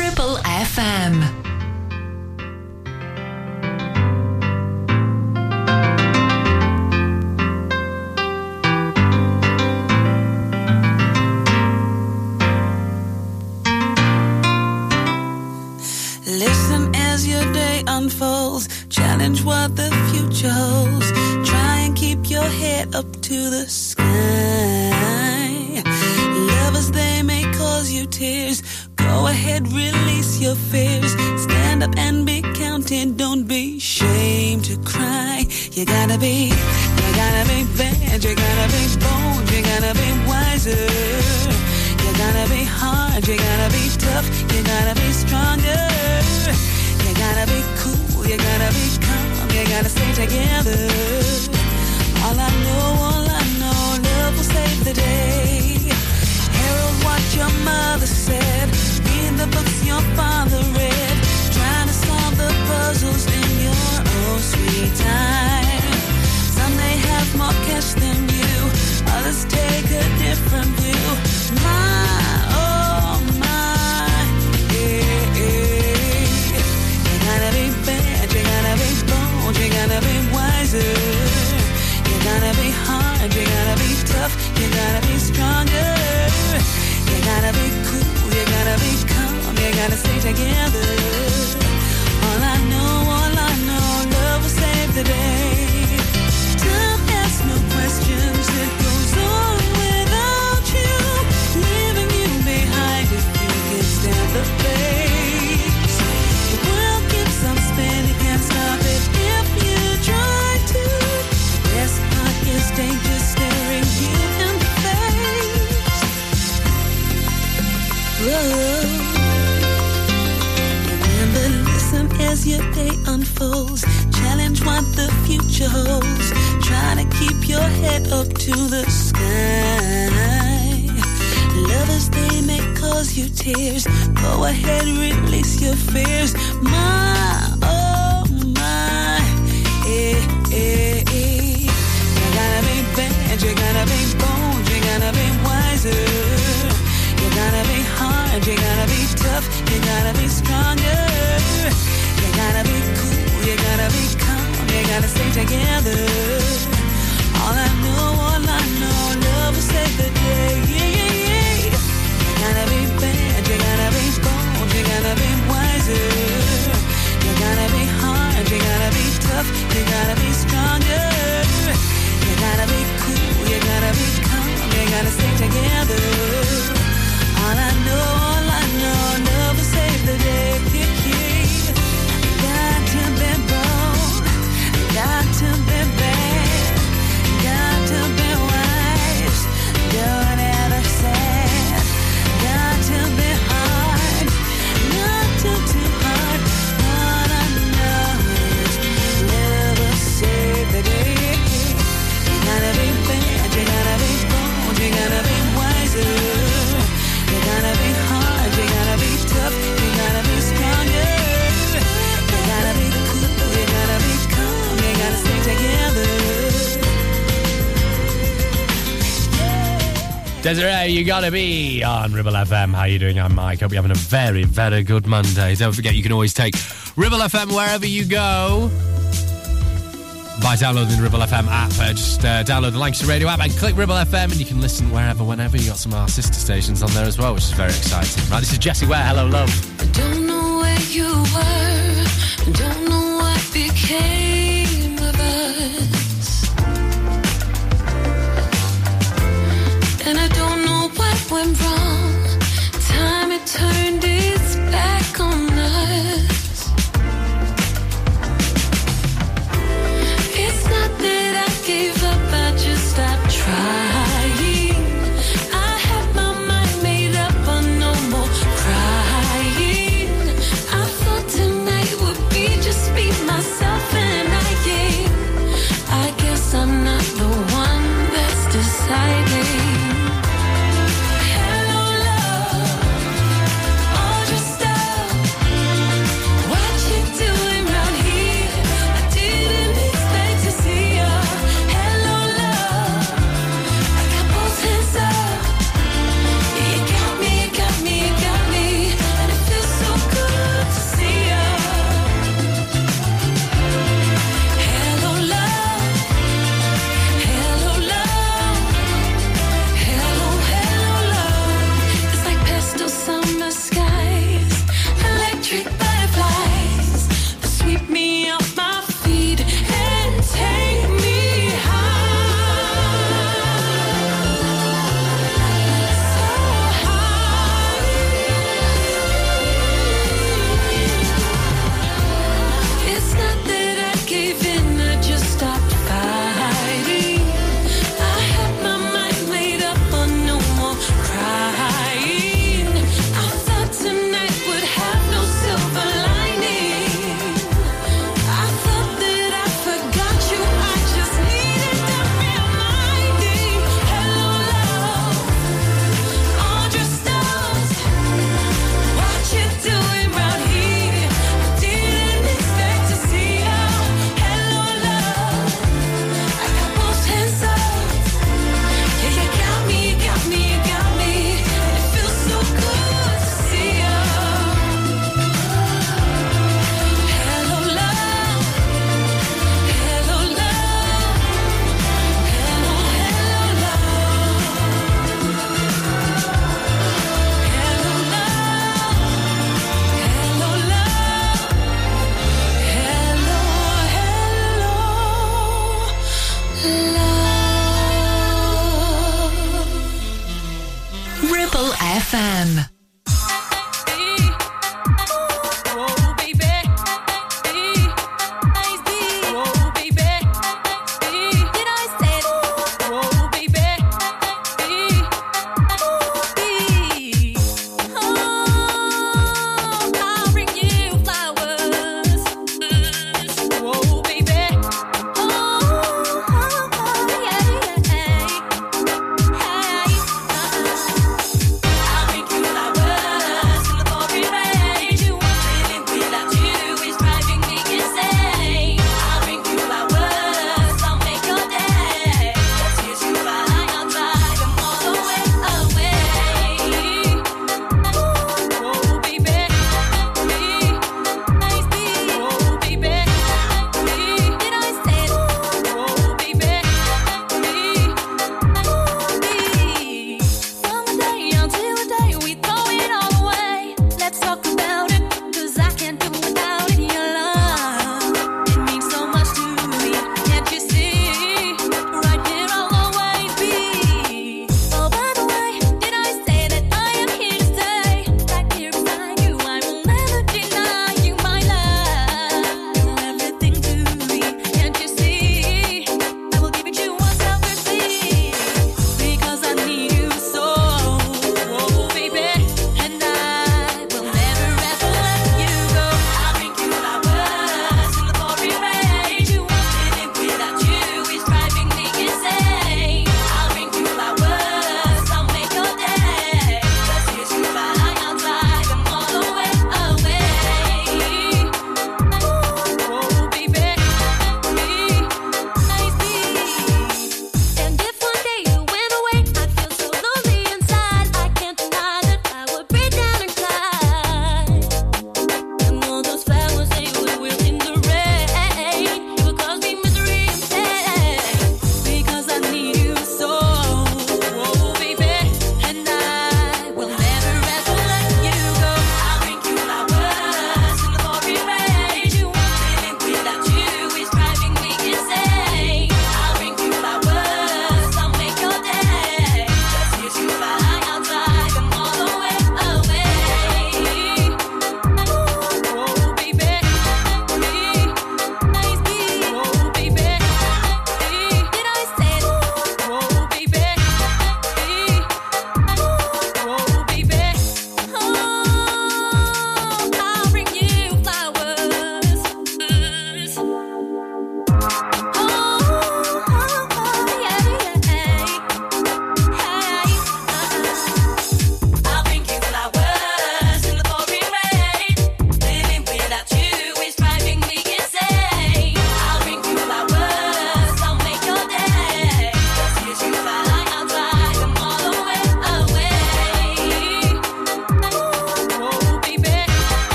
[SPEAKER 27] you gotta be on
[SPEAKER 6] Ribble FM. How you doing? I'm Mike. Hope you're having a very, very good Monday. Don't forget you can always take Ribble FM wherever you go by downloading the Ribble FM app. Uh, just uh, download the Lancashire Radio app and click Ribble FM, and you can listen wherever, whenever. You got some of our sister stations on there as well, which is very exciting. Right, this is Jessie Ware. Hello, love.
[SPEAKER 5] I don't know where you were. I don't know what became. wrong. Time it turned its back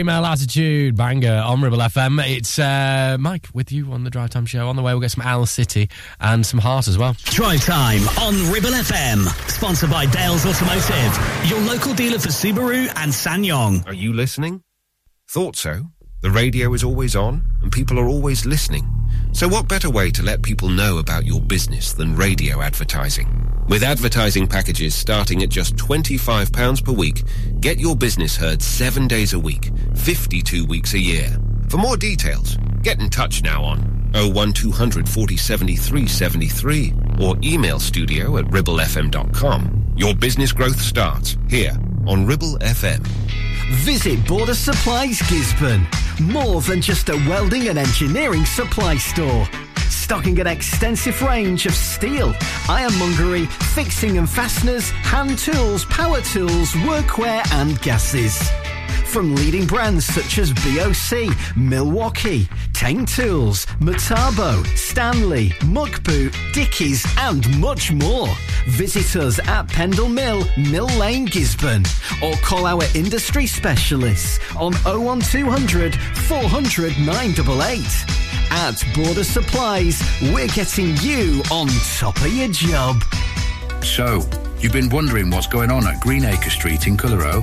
[SPEAKER 6] Female Attitude, banger, on Ribble FM. It's uh, Mike with you on the Drive Time Show. On the way, we'll get some Owl City and some Heart as well.
[SPEAKER 4] Drive Time on Ribble FM, sponsored by Dales Automotive, your local dealer for Subaru and SsangYong.
[SPEAKER 13] Are you listening? Thought so. The radio is always on, and people are always listening. So, what better way to let people know about your business than radio advertising? With advertising packages starting at just £25 per week, get your business heard seven days a week 52 weeks a year. For more details, get in touch now on 01200 or email studio at ribblefm.com. Your business growth starts here on Ribble FM.
[SPEAKER 28] Visit Border Supplies Gisburn. More than just a welding and engineering supply store. Stocking an extensive range of steel, ironmongery, fixing and fasteners, hand tools, power tools, workwear and gases.
[SPEAKER 29] From leading brands such as BOC, Milwaukee, Teng Tools, Metabo, Stanley, Muck Dickies, and much more. Visit us at Pendle Mill, Mill Lane, Gisburn, or call our industry specialists on 01200 400 988. At Border Supplies, we're getting you on top of your job.
[SPEAKER 30] So, you've been wondering what's going on at Greenacre Street in Clitheroe?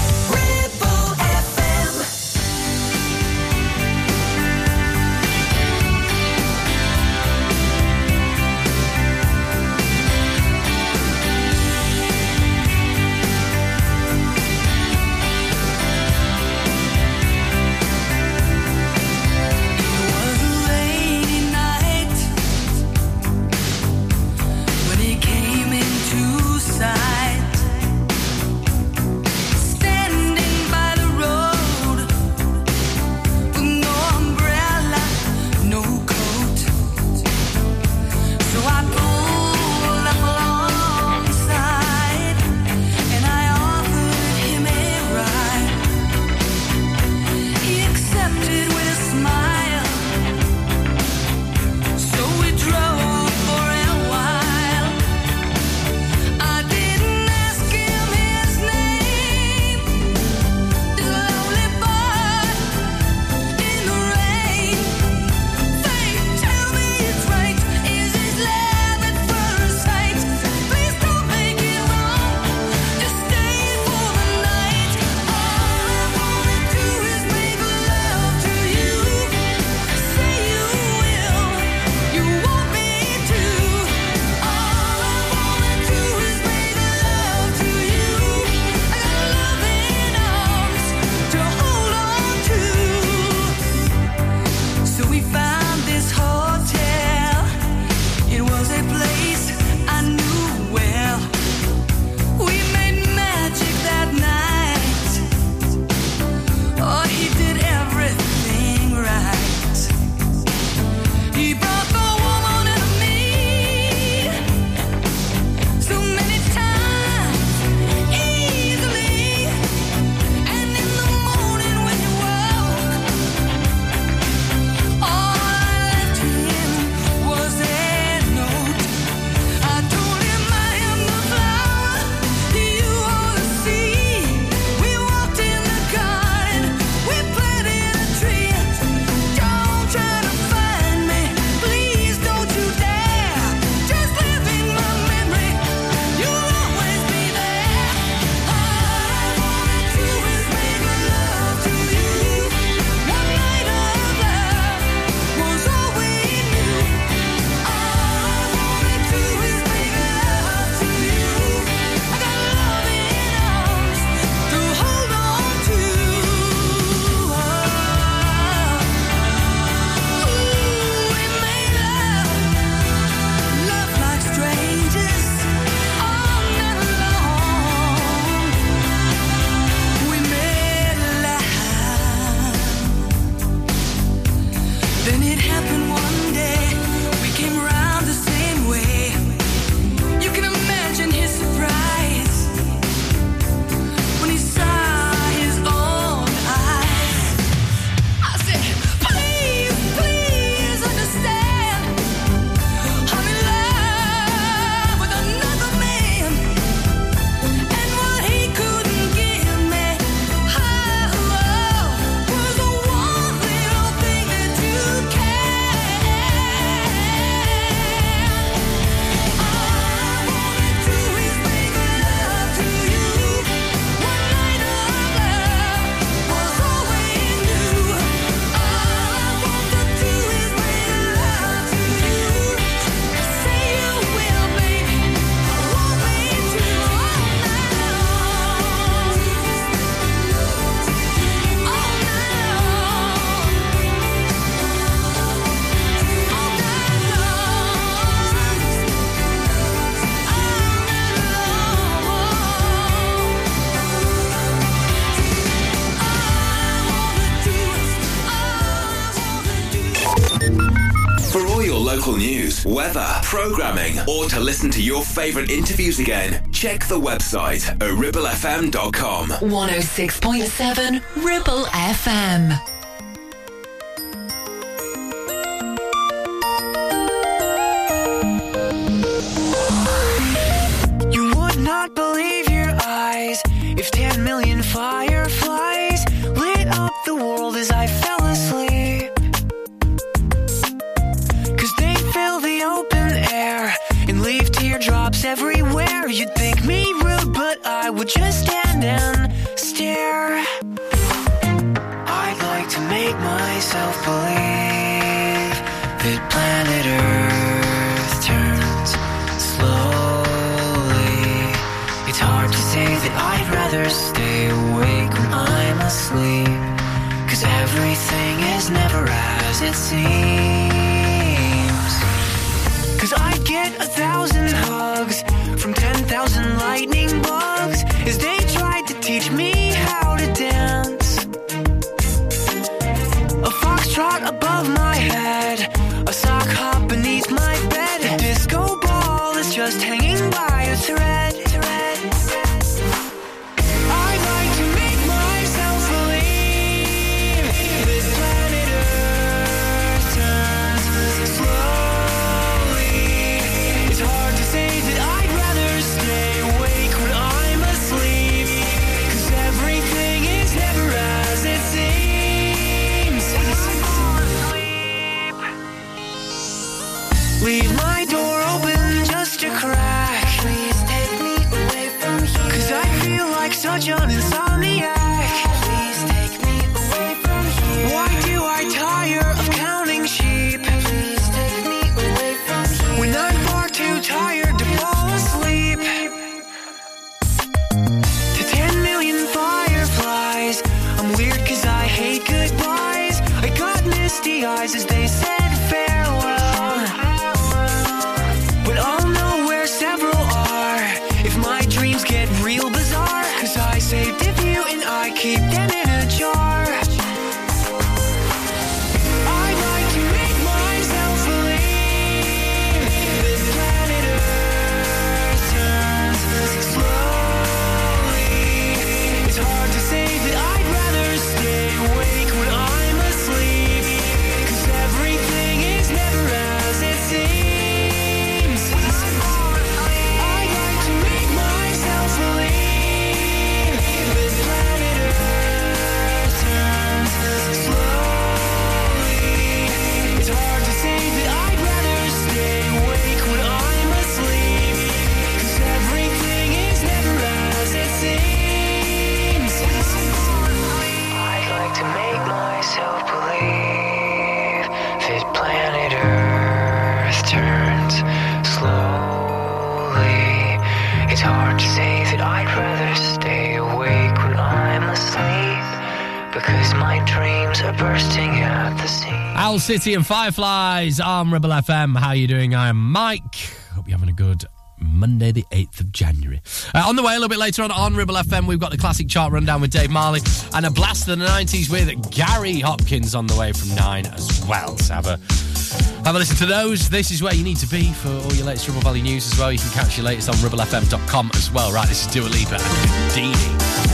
[SPEAKER 1] programming, or to listen to your favorite interviews again, check the website, ribblefm.com.
[SPEAKER 16] 106.7 Ribble FM.
[SPEAKER 6] Owl City and Fireflies on Ribble FM. How are you doing? I am Mike. Hope you're having a good Monday, the 8th of January. Uh, on the way a little bit later on on Ribble FM, we've got the classic chart rundown with Dave Marley and a blast of the 90s with Gary Hopkins on the way from 9 as well. So have a, have a listen to those. This is where you need to be for all your latest Ribble Valley news as well. You can catch your latest on ribblefm.com as well. Right, this is Dua Lipa and Houdini.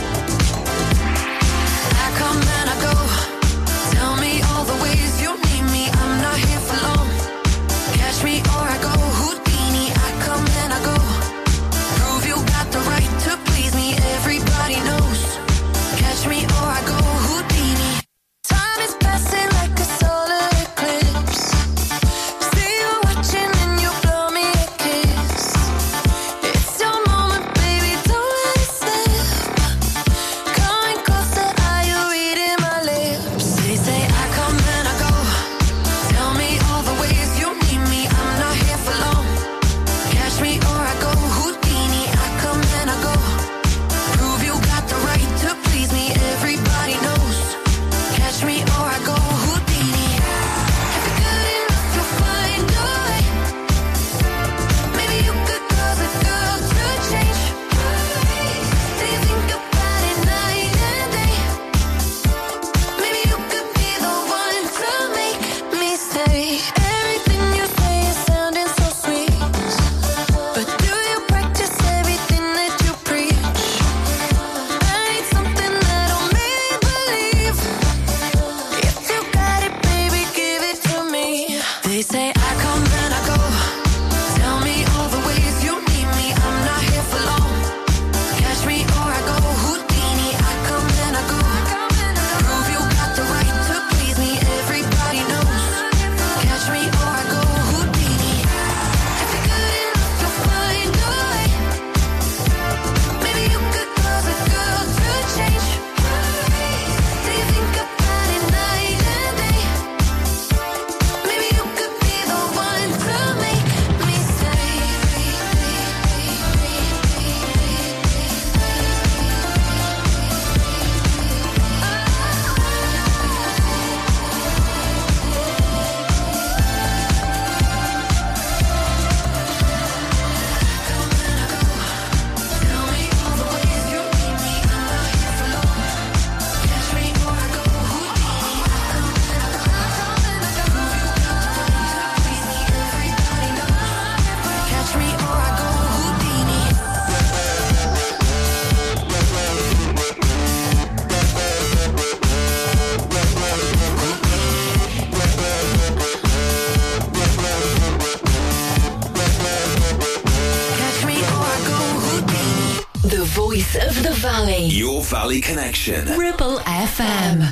[SPEAKER 1] Connection.
[SPEAKER 16] Ribble FM.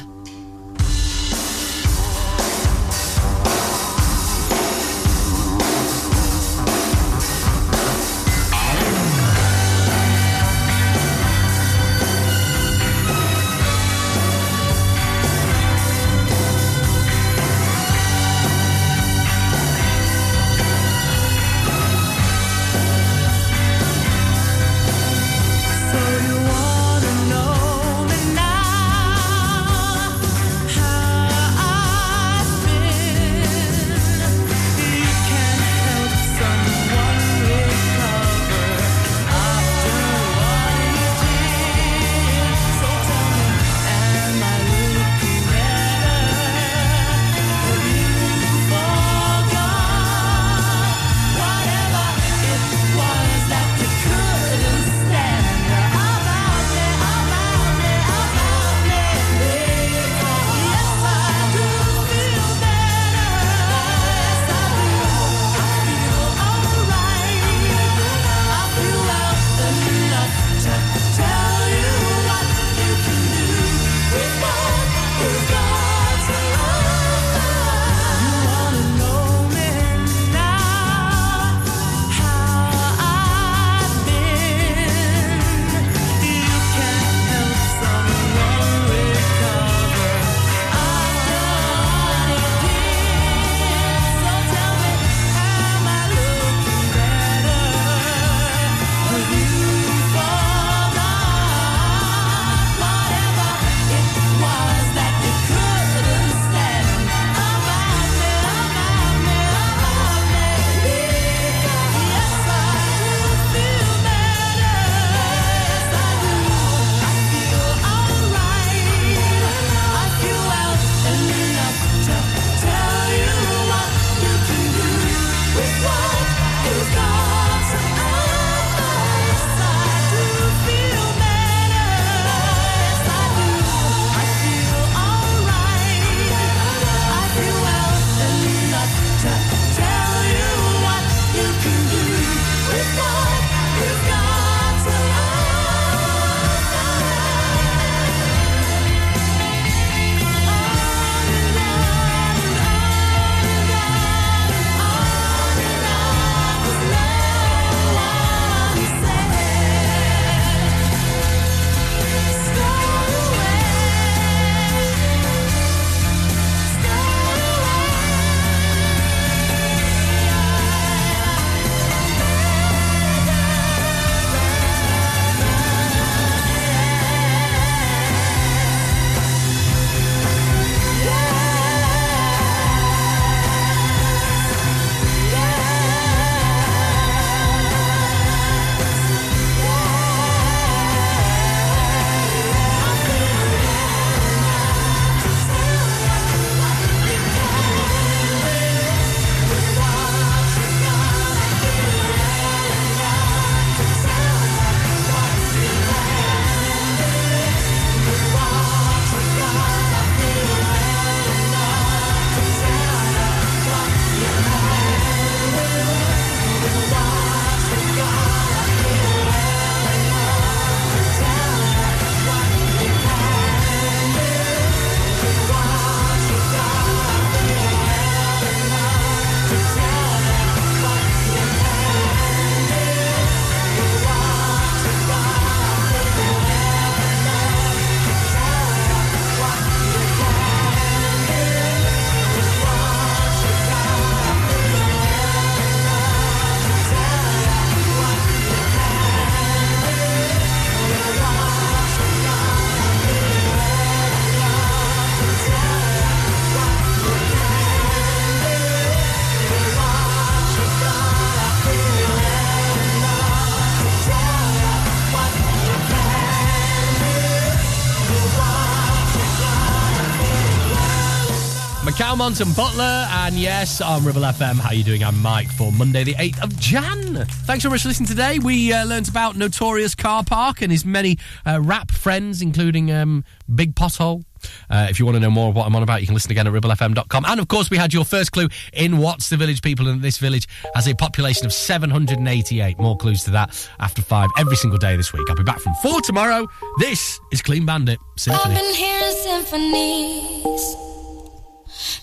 [SPEAKER 6] And Butler, and yes, on Ribble FM. How are you doing? I'm Mike for Monday, the 8th of Jan. Thanks so much for listening today. We uh, learnt about Notorious Car Park and his many uh, rap friends, including um, Big Pothole. Uh, if you want to know more of what I'm on about, you can listen again at ribblefm.com. And of course, we had your first clue in What's the Village People, and this village has a population of 788. More clues to that after five every single day this week. I'll be back from four tomorrow. This is Clean Bandit Symphony.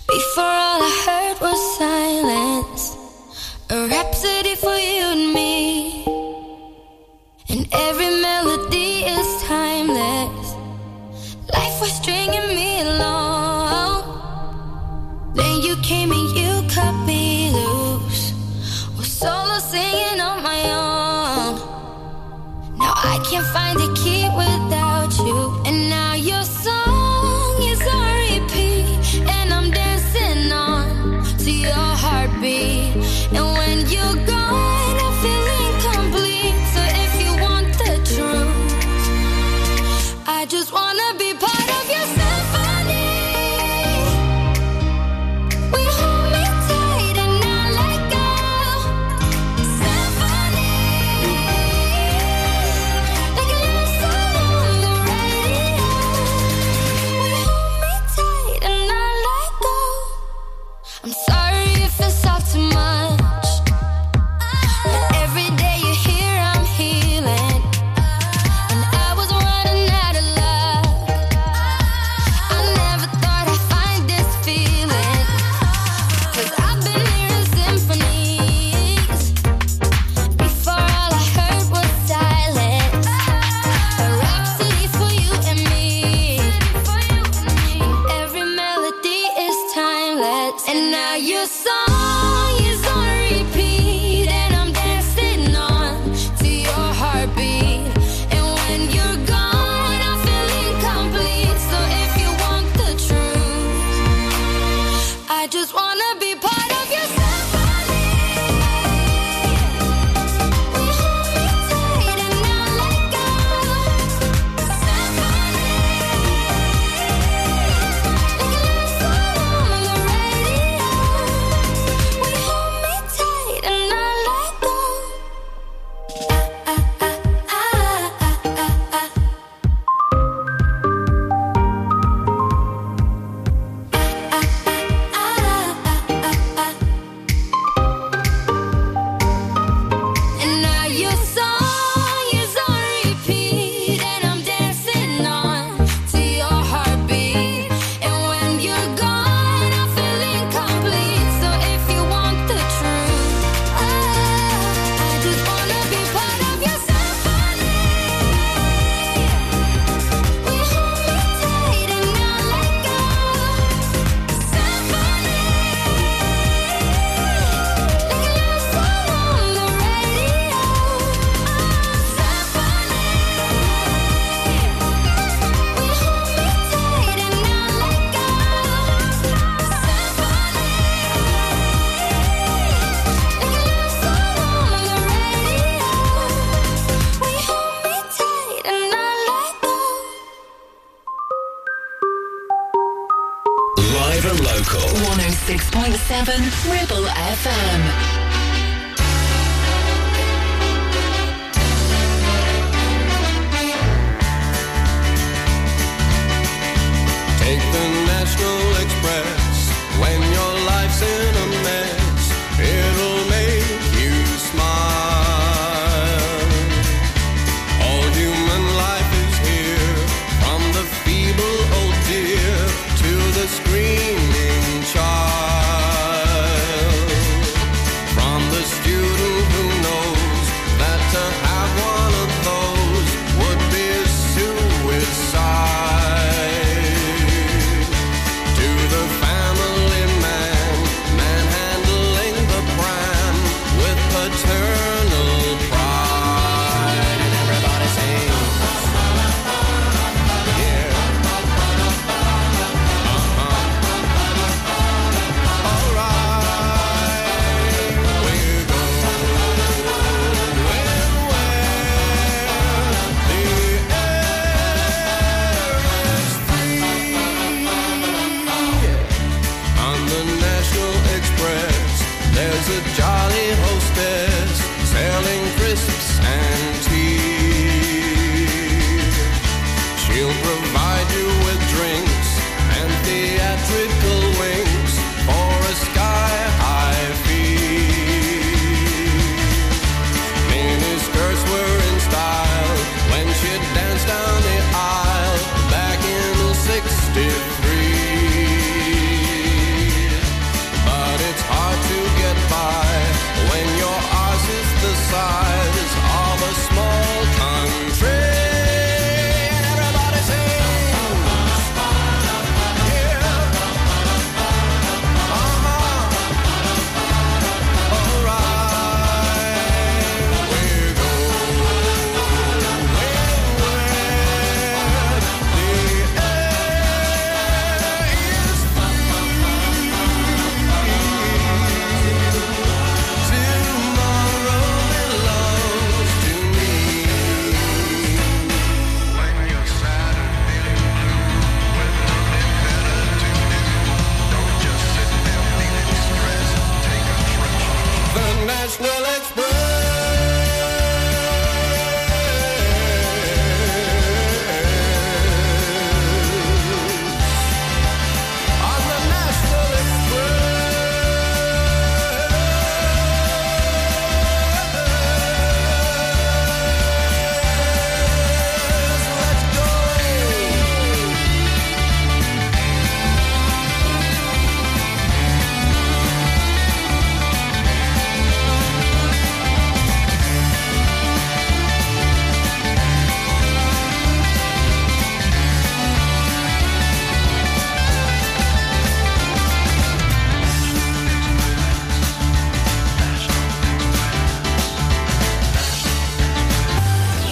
[SPEAKER 5] Before all I heard was silence. A rhapsody for you and me. And every melody is timeless. Life was stringing me along. Then you came and you cut me loose. Was solo singing on my own. Now I can't find a key without